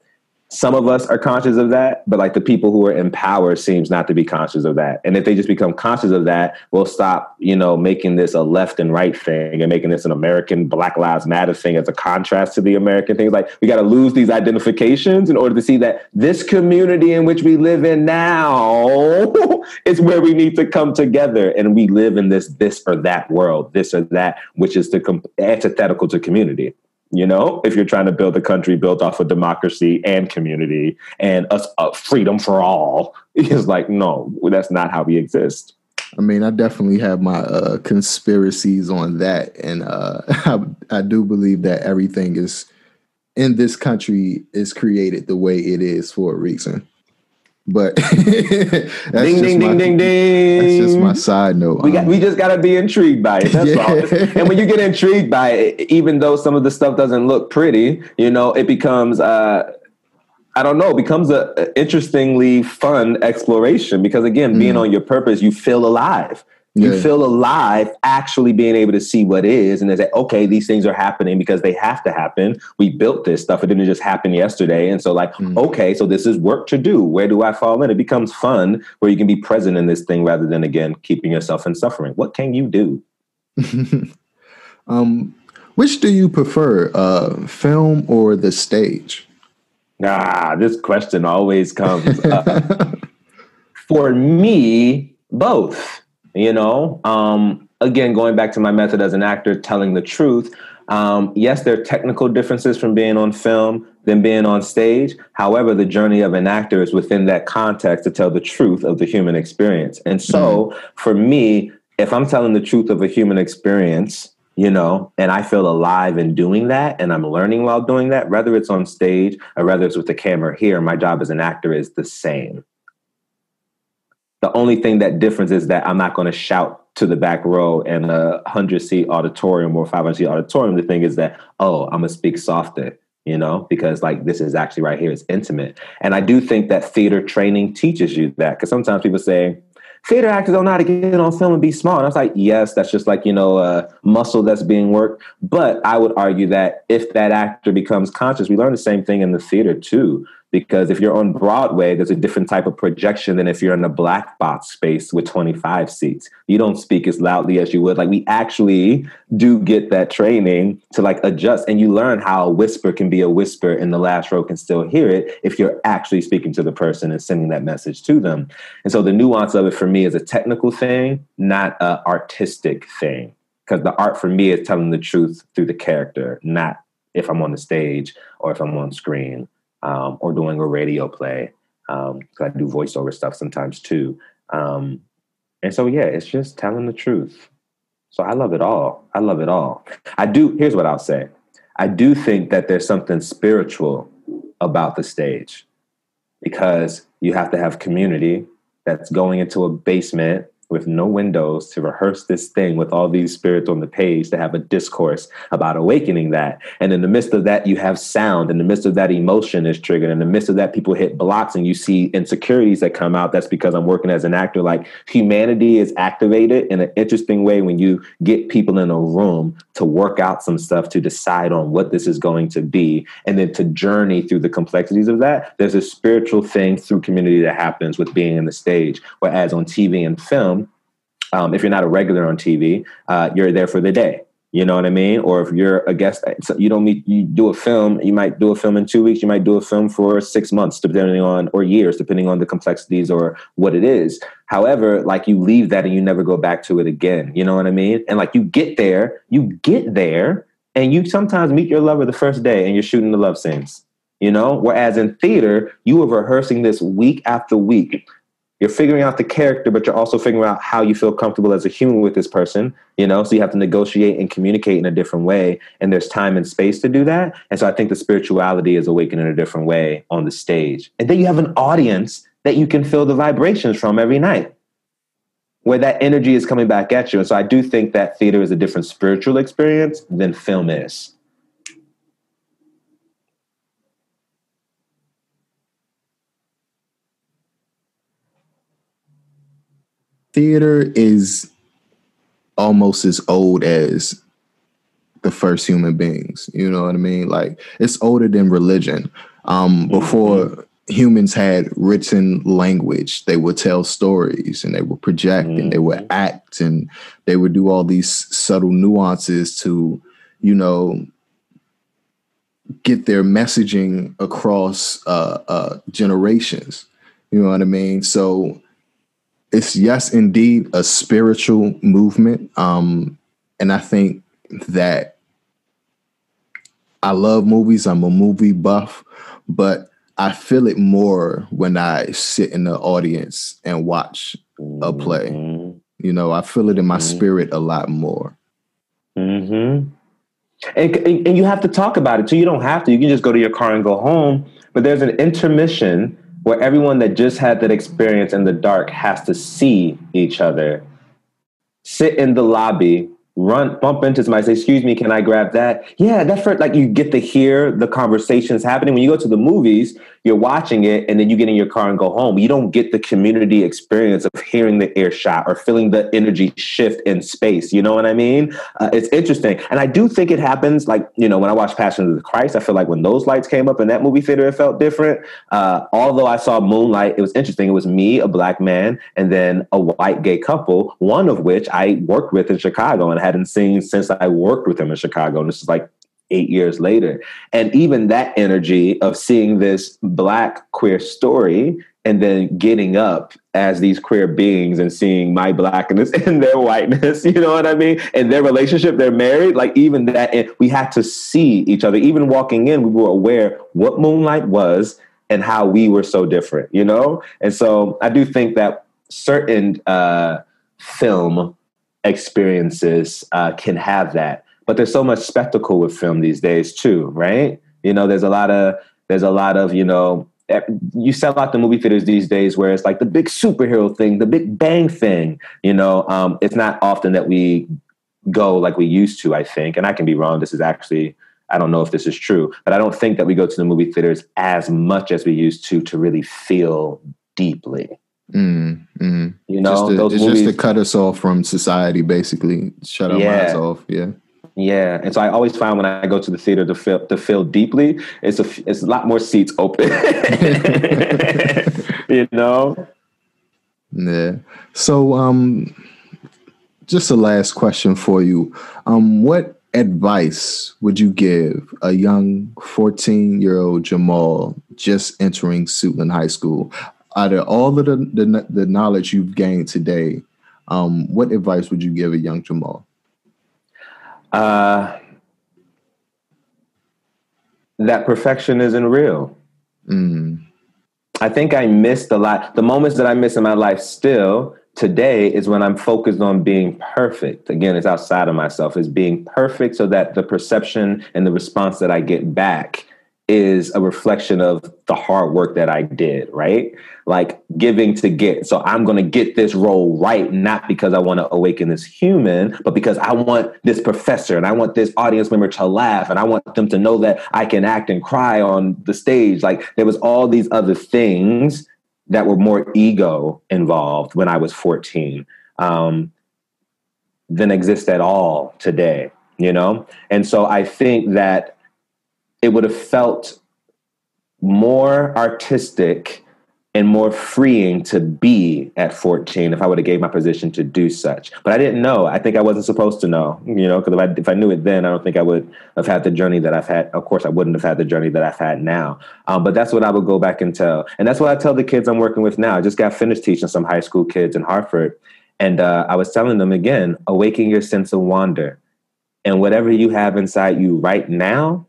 [SPEAKER 3] some of us are conscious of that, but like the people who are in power seems not to be conscious of that. And if they just become conscious of that, we'll stop, you know, making this a left and right thing and making this an American Black Lives Matter thing as a contrast to the American things. Like we got to lose these identifications in order to see that this community in which we live in now is where we need to come together and we live in this this or that world, this or that, which is the antithetical to community you know if you're trying to build a country built off of democracy and community and us uh, freedom for all it's like no that's not how we exist.
[SPEAKER 2] I mean i definitely have my uh, conspiracies on that. And uh, I, I do believe that everything is in this country is created the way it is for a reason. But
[SPEAKER 3] ding ding ding ding ding.
[SPEAKER 2] Just my side note.
[SPEAKER 3] We got, we just gotta be intrigued by it. That's yeah. all. And when you get intrigued by it, even though some of the stuff doesn't look pretty, you know, it becomes uh I don't know, it becomes a, interestingly fun exploration because again, mm. being on your purpose, you feel alive. You yeah. feel alive actually being able to see what is and they say, okay, these things are happening because they have to happen. We built this stuff. It didn't just happen yesterday. And so like, mm. okay, so this is work to do. Where do I fall in? It becomes fun where you can be present in this thing rather than again keeping yourself in suffering. What can you do?
[SPEAKER 2] um, which do you prefer, uh, film or the stage?
[SPEAKER 3] Ah, this question always comes up. For me, both you know um, again going back to my method as an actor telling the truth um, yes there are technical differences from being on film than being on stage. However the journey of an actor is within that context to tell the truth of the human experience. And so mm-hmm. for me if i'm telling the truth of a human experience you know and i feel alive in doing that and i'm learning while doing that whether it's on stage or whether it's with the camera here my job as an actor is the same the only thing that difference is that I'm not going to shout to the back row in a hundred seat auditorium or 500 seat auditorium. The thing is that, oh, I'm gonna speak softer, you know, because like this is actually right here, it's intimate. And I do think that theater training teaches you that because sometimes people say, theater actors don't know how to get on film and be small. And I was like, yes, that's just like, you know, a muscle that's being worked. But I would argue that if that actor becomes conscious, we learn the same thing in the theater too because if you're on Broadway, there's a different type of projection than if you're in a black box space with 25 seats. You don't speak as loudly as you would. Like we actually do get that training to like adjust and you learn how a whisper can be a whisper and the last row can still hear it if you're actually speaking to the person and sending that message to them. And so the nuance of it for me is a technical thing, not an artistic thing. Because the art for me is telling the truth through the character, not if I'm on the stage or if I'm on screen um, or doing a radio play. Um, I do voiceover stuff sometimes too. Um, and so, yeah, it's just telling the truth. So I love it all. I love it all. I do. Here's what I'll say I do think that there's something spiritual about the stage because you have to have community that's going into a basement with no windows to rehearse this thing with all these spirits on the page to have a discourse about awakening that. And in the midst of that, you have sound. In the midst of that, emotion is triggered. In the midst of that, people hit blocks and you see insecurities that come out. That's because I'm working as an actor. Like humanity is activated in an interesting way when you get people in a room to work out some stuff to decide on what this is going to be and then to journey through the complexities of that. There's a spiritual thing through community that happens with being in the stage. Whereas on TV and film, um, if you're not a regular on TV, uh, you're there for the day. You know what I mean? Or if you're a guest, you don't meet, you do a film, you might do a film in two weeks, you might do a film for six months, depending on, or years, depending on the complexities or what it is. However, like you leave that and you never go back to it again. You know what I mean? And like you get there, you get there, and you sometimes meet your lover the first day and you're shooting the love scenes. You know, whereas in theater, you were rehearsing this week after week you're figuring out the character, but you're also figuring out how you feel comfortable as a human with this person, you know? So you have to negotiate and communicate in a different way. And there's time and space to do that. And so I think the spirituality is awakened in a different way on the stage. And then you have an audience that you can feel the vibrations from every night where that energy is coming back at you. And so I do think that theater is a different spiritual experience than film is.
[SPEAKER 2] Theater is almost as old as the first human beings. You know what I mean? Like it's older than religion. Um, before mm-hmm. humans had written language, they would tell stories and they would project mm-hmm. and they would mm-hmm. act and they would do all these subtle nuances to, you know, get their messaging across uh, uh, generations. You know what I mean? So it's yes, indeed, a spiritual movement. Um, and I think that I love movies. I'm a movie buff, but I feel it more when I sit in the audience and watch a play. Mm-hmm. You know, I feel it in my mm-hmm. spirit a lot more.
[SPEAKER 3] Mm-hmm. And, and you have to talk about it too. You don't have to. You can just go to your car and go home. But there's an intermission where everyone that just had that experience in the dark has to see each other, sit in the lobby, run, bump into somebody, say, "Excuse me, can I grab that?" Yeah, that's for like you get to hear the conversations happening. When you go to the movies, you're watching it and then you get in your car and go home. You don't get the community experience of hearing the earshot or feeling the energy shift in space. You know what I mean? Uh, it's interesting. And I do think it happens like, you know, when I watch Passion of the Christ, I feel like when those lights came up in that movie theater, it felt different. Uh, although I saw Moonlight, it was interesting. It was me, a black man, and then a white gay couple, one of which I worked with in Chicago and hadn't seen since I worked with him in Chicago. And this is like eight years later. And even that energy of seeing this black queer story and then getting up as these queer beings and seeing my blackness and their whiteness, you know what I mean? And their relationship, they're married. Like even that, we had to see each other. Even walking in, we were aware what Moonlight was and how we were so different, you know? And so I do think that certain uh, film experiences uh, can have that but there's so much spectacle with film these days too, right? You know, there's a lot of there's a lot of you know you sell out the movie theaters these days where it's like the big superhero thing, the big bang thing. You know, um, it's not often that we go like we used to. I think, and I can be wrong. This is actually I don't know if this is true, but I don't think that we go to the movie theaters as much as we used to to really feel deeply.
[SPEAKER 2] Mm, mm. You know, just to, it's movies, just to cut us off from society, basically, shut our yeah. minds off. Yeah.
[SPEAKER 3] Yeah, and so I always find when I go to the theater to feel to feel deeply, it's a it's a lot more seats open. you know.
[SPEAKER 2] Yeah. So, um, just a last question for you. Um, what advice would you give a young 14 year old Jamal just entering Suitland High School? Out of all of the, the, the knowledge you've gained today, um, what advice would you give a young Jamal?
[SPEAKER 3] Uh, that perfection isn't real. Mm. I think I missed a lot. The moments that I miss in my life still today is when I'm focused on being perfect. Again, it's outside of myself, is being perfect so that the perception and the response that I get back is a reflection of the hard work that I did, right? Like giving to get. So I'm going to get this role right, not because I want to awaken this human, but because I want this professor and I want this audience member to laugh and I want them to know that I can act and cry on the stage. Like there was all these other things that were more ego involved when I was 14 um, than exist at all today, you know? And so I think that it would have felt more artistic and more freeing to be at 14 if I would have gave my position to do such. But I didn't know. I think I wasn't supposed to know, you know, because if I, if I knew it then, I don't think I would have had the journey that I've had. Of course, I wouldn't have had the journey that I've had now. Um, but that's what I would go back and tell. And that's what I tell the kids I'm working with now. I just got finished teaching some high school kids in Hartford. And uh, I was telling them again, awaken your sense of wonder. And whatever you have inside you right now,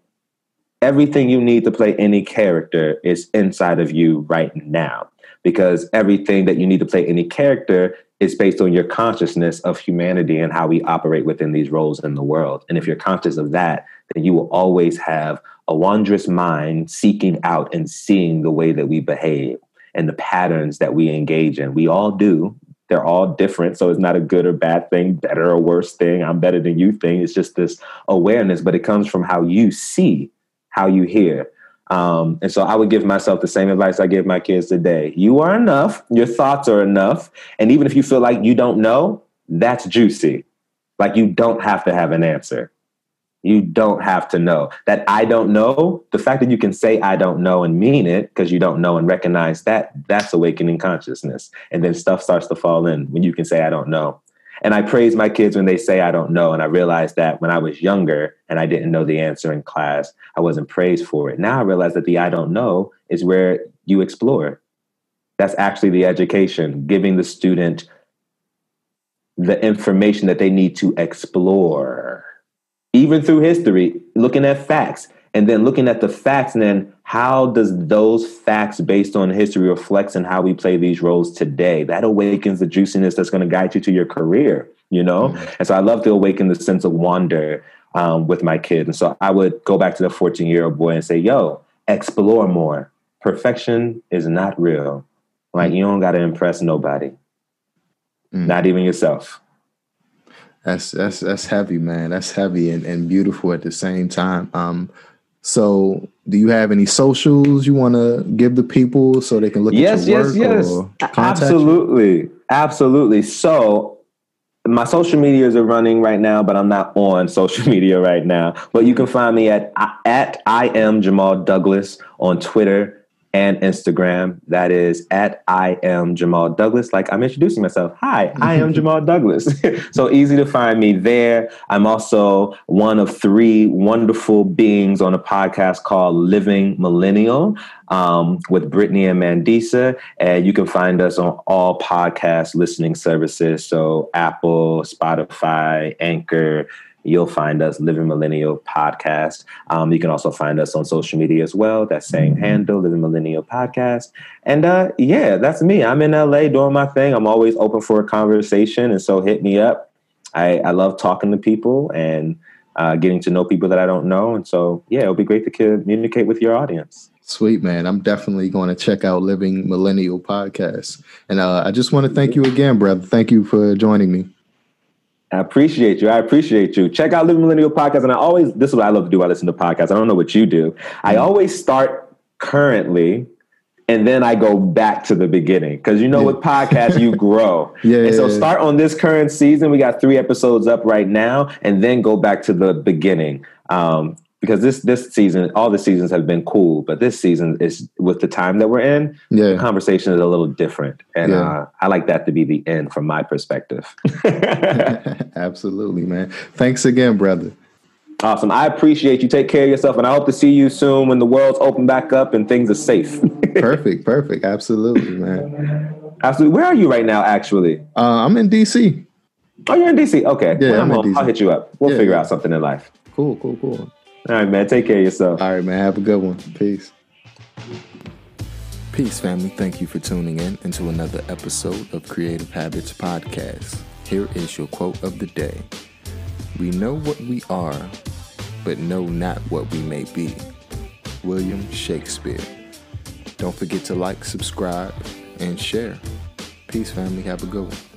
[SPEAKER 3] everything you need to play any character is inside of you right now because everything that you need to play any character is based on your consciousness of humanity and how we operate within these roles in the world. And if you're conscious of that, then you will always have a wondrous mind seeking out and seeing the way that we behave and the patterns that we engage in. We all do. They're all different. So it's not a good or bad thing, better or worse thing, I'm better than you thing. It's just this awareness, but it comes from how you see how you hear. Um, and so I would give myself the same advice I give my kids today. You are enough. Your thoughts are enough. And even if you feel like you don't know, that's juicy. Like you don't have to have an answer. You don't have to know. That I don't know, the fact that you can say I don't know and mean it because you don't know and recognize that, that's awakening consciousness. And then stuff starts to fall in when you can say I don't know. And I praise my kids when they say I don't know. And I realized that when I was younger and I didn't know the answer in class, I wasn't praised for it. Now I realize that the I don't know is where you explore. That's actually the education, giving the student the information that they need to explore, even through history, looking at facts and then looking at the facts and then how does those facts based on history reflects in how we play these roles today? That awakens the juiciness that's going to guide you to your career you know? Mm-hmm. and so i love to awaken the sense of wonder um, with my kids. And so i would go back to the 14 year old boy and say yo explore more. Perfection is not real. Like you don't got to impress nobody. Mm. not even yourself.
[SPEAKER 2] That's that's that's heavy man. That's heavy and, and beautiful at the same time. Um so, do you have any socials you want to give the people so they can look
[SPEAKER 3] yes,
[SPEAKER 2] at your work?
[SPEAKER 3] Yes, yes, Absolutely. You? Absolutely. So, my social medias are running right now, but I'm not on social media right now. But you can find me at at I am Jamal Douglas on Twitter and Instagram. That is at I am Jamal Douglas. Like I'm introducing myself. Hi, I am Jamal Douglas. so easy to find me there. I'm also one of three wonderful beings on a podcast called Living Millennial um, with Brittany and Mandisa. And you can find us on all podcast listening services. So Apple, Spotify, Anchor, You'll find us Living Millennial Podcast. Um, you can also find us on social media as well. That same handle, Living Millennial Podcast. And uh, yeah, that's me. I'm in LA doing my thing. I'm always open for a conversation. And so hit me up. I, I love talking to people and uh, getting to know people that I don't know. And so, yeah, it'll be great to communicate with your audience.
[SPEAKER 2] Sweet man, I'm definitely going to check out Living Millennial Podcast, and uh, I just want to thank you again, brother. Thank you for joining me.
[SPEAKER 3] I appreciate you. I appreciate you. Check out Living Millennial Podcast. And I always, this is what I love to do. I listen to podcasts. I don't know what you do. Mm-hmm. I always start currently and then I go back to the beginning. Because you know, yeah. with podcasts, you grow.
[SPEAKER 2] yeah.
[SPEAKER 3] And so start on this current season. We got three episodes up right now, and then go back to the beginning. Um, because this this season, all the seasons have been cool, but this season is with the time that we're in.
[SPEAKER 2] Yeah.
[SPEAKER 3] The conversation is a little different, and yeah. uh, I like that to be the end from my perspective.
[SPEAKER 2] Absolutely, man. Thanks again, brother.
[SPEAKER 3] Awesome. I appreciate you. Take care of yourself, and I hope to see you soon when the world's open back up and things are safe.
[SPEAKER 2] perfect. Perfect. Absolutely, man.
[SPEAKER 3] Absolutely. Where are you right now? Actually,
[SPEAKER 2] uh, I'm in DC.
[SPEAKER 3] Oh, you're in DC. Okay. Yeah, I'm, I'm home, I'll hit you up. We'll yeah, figure out something in life.
[SPEAKER 2] Cool. Cool. Cool.
[SPEAKER 3] All right, man. Take care of yourself.
[SPEAKER 2] All right, man. Have a good one. Peace. Peace, family. Thank you for tuning in into another episode of Creative Habits Podcast. Here is your quote of the day We know what we are, but know not what we may be. William Shakespeare. Don't forget to like, subscribe, and share. Peace, family. Have a good one.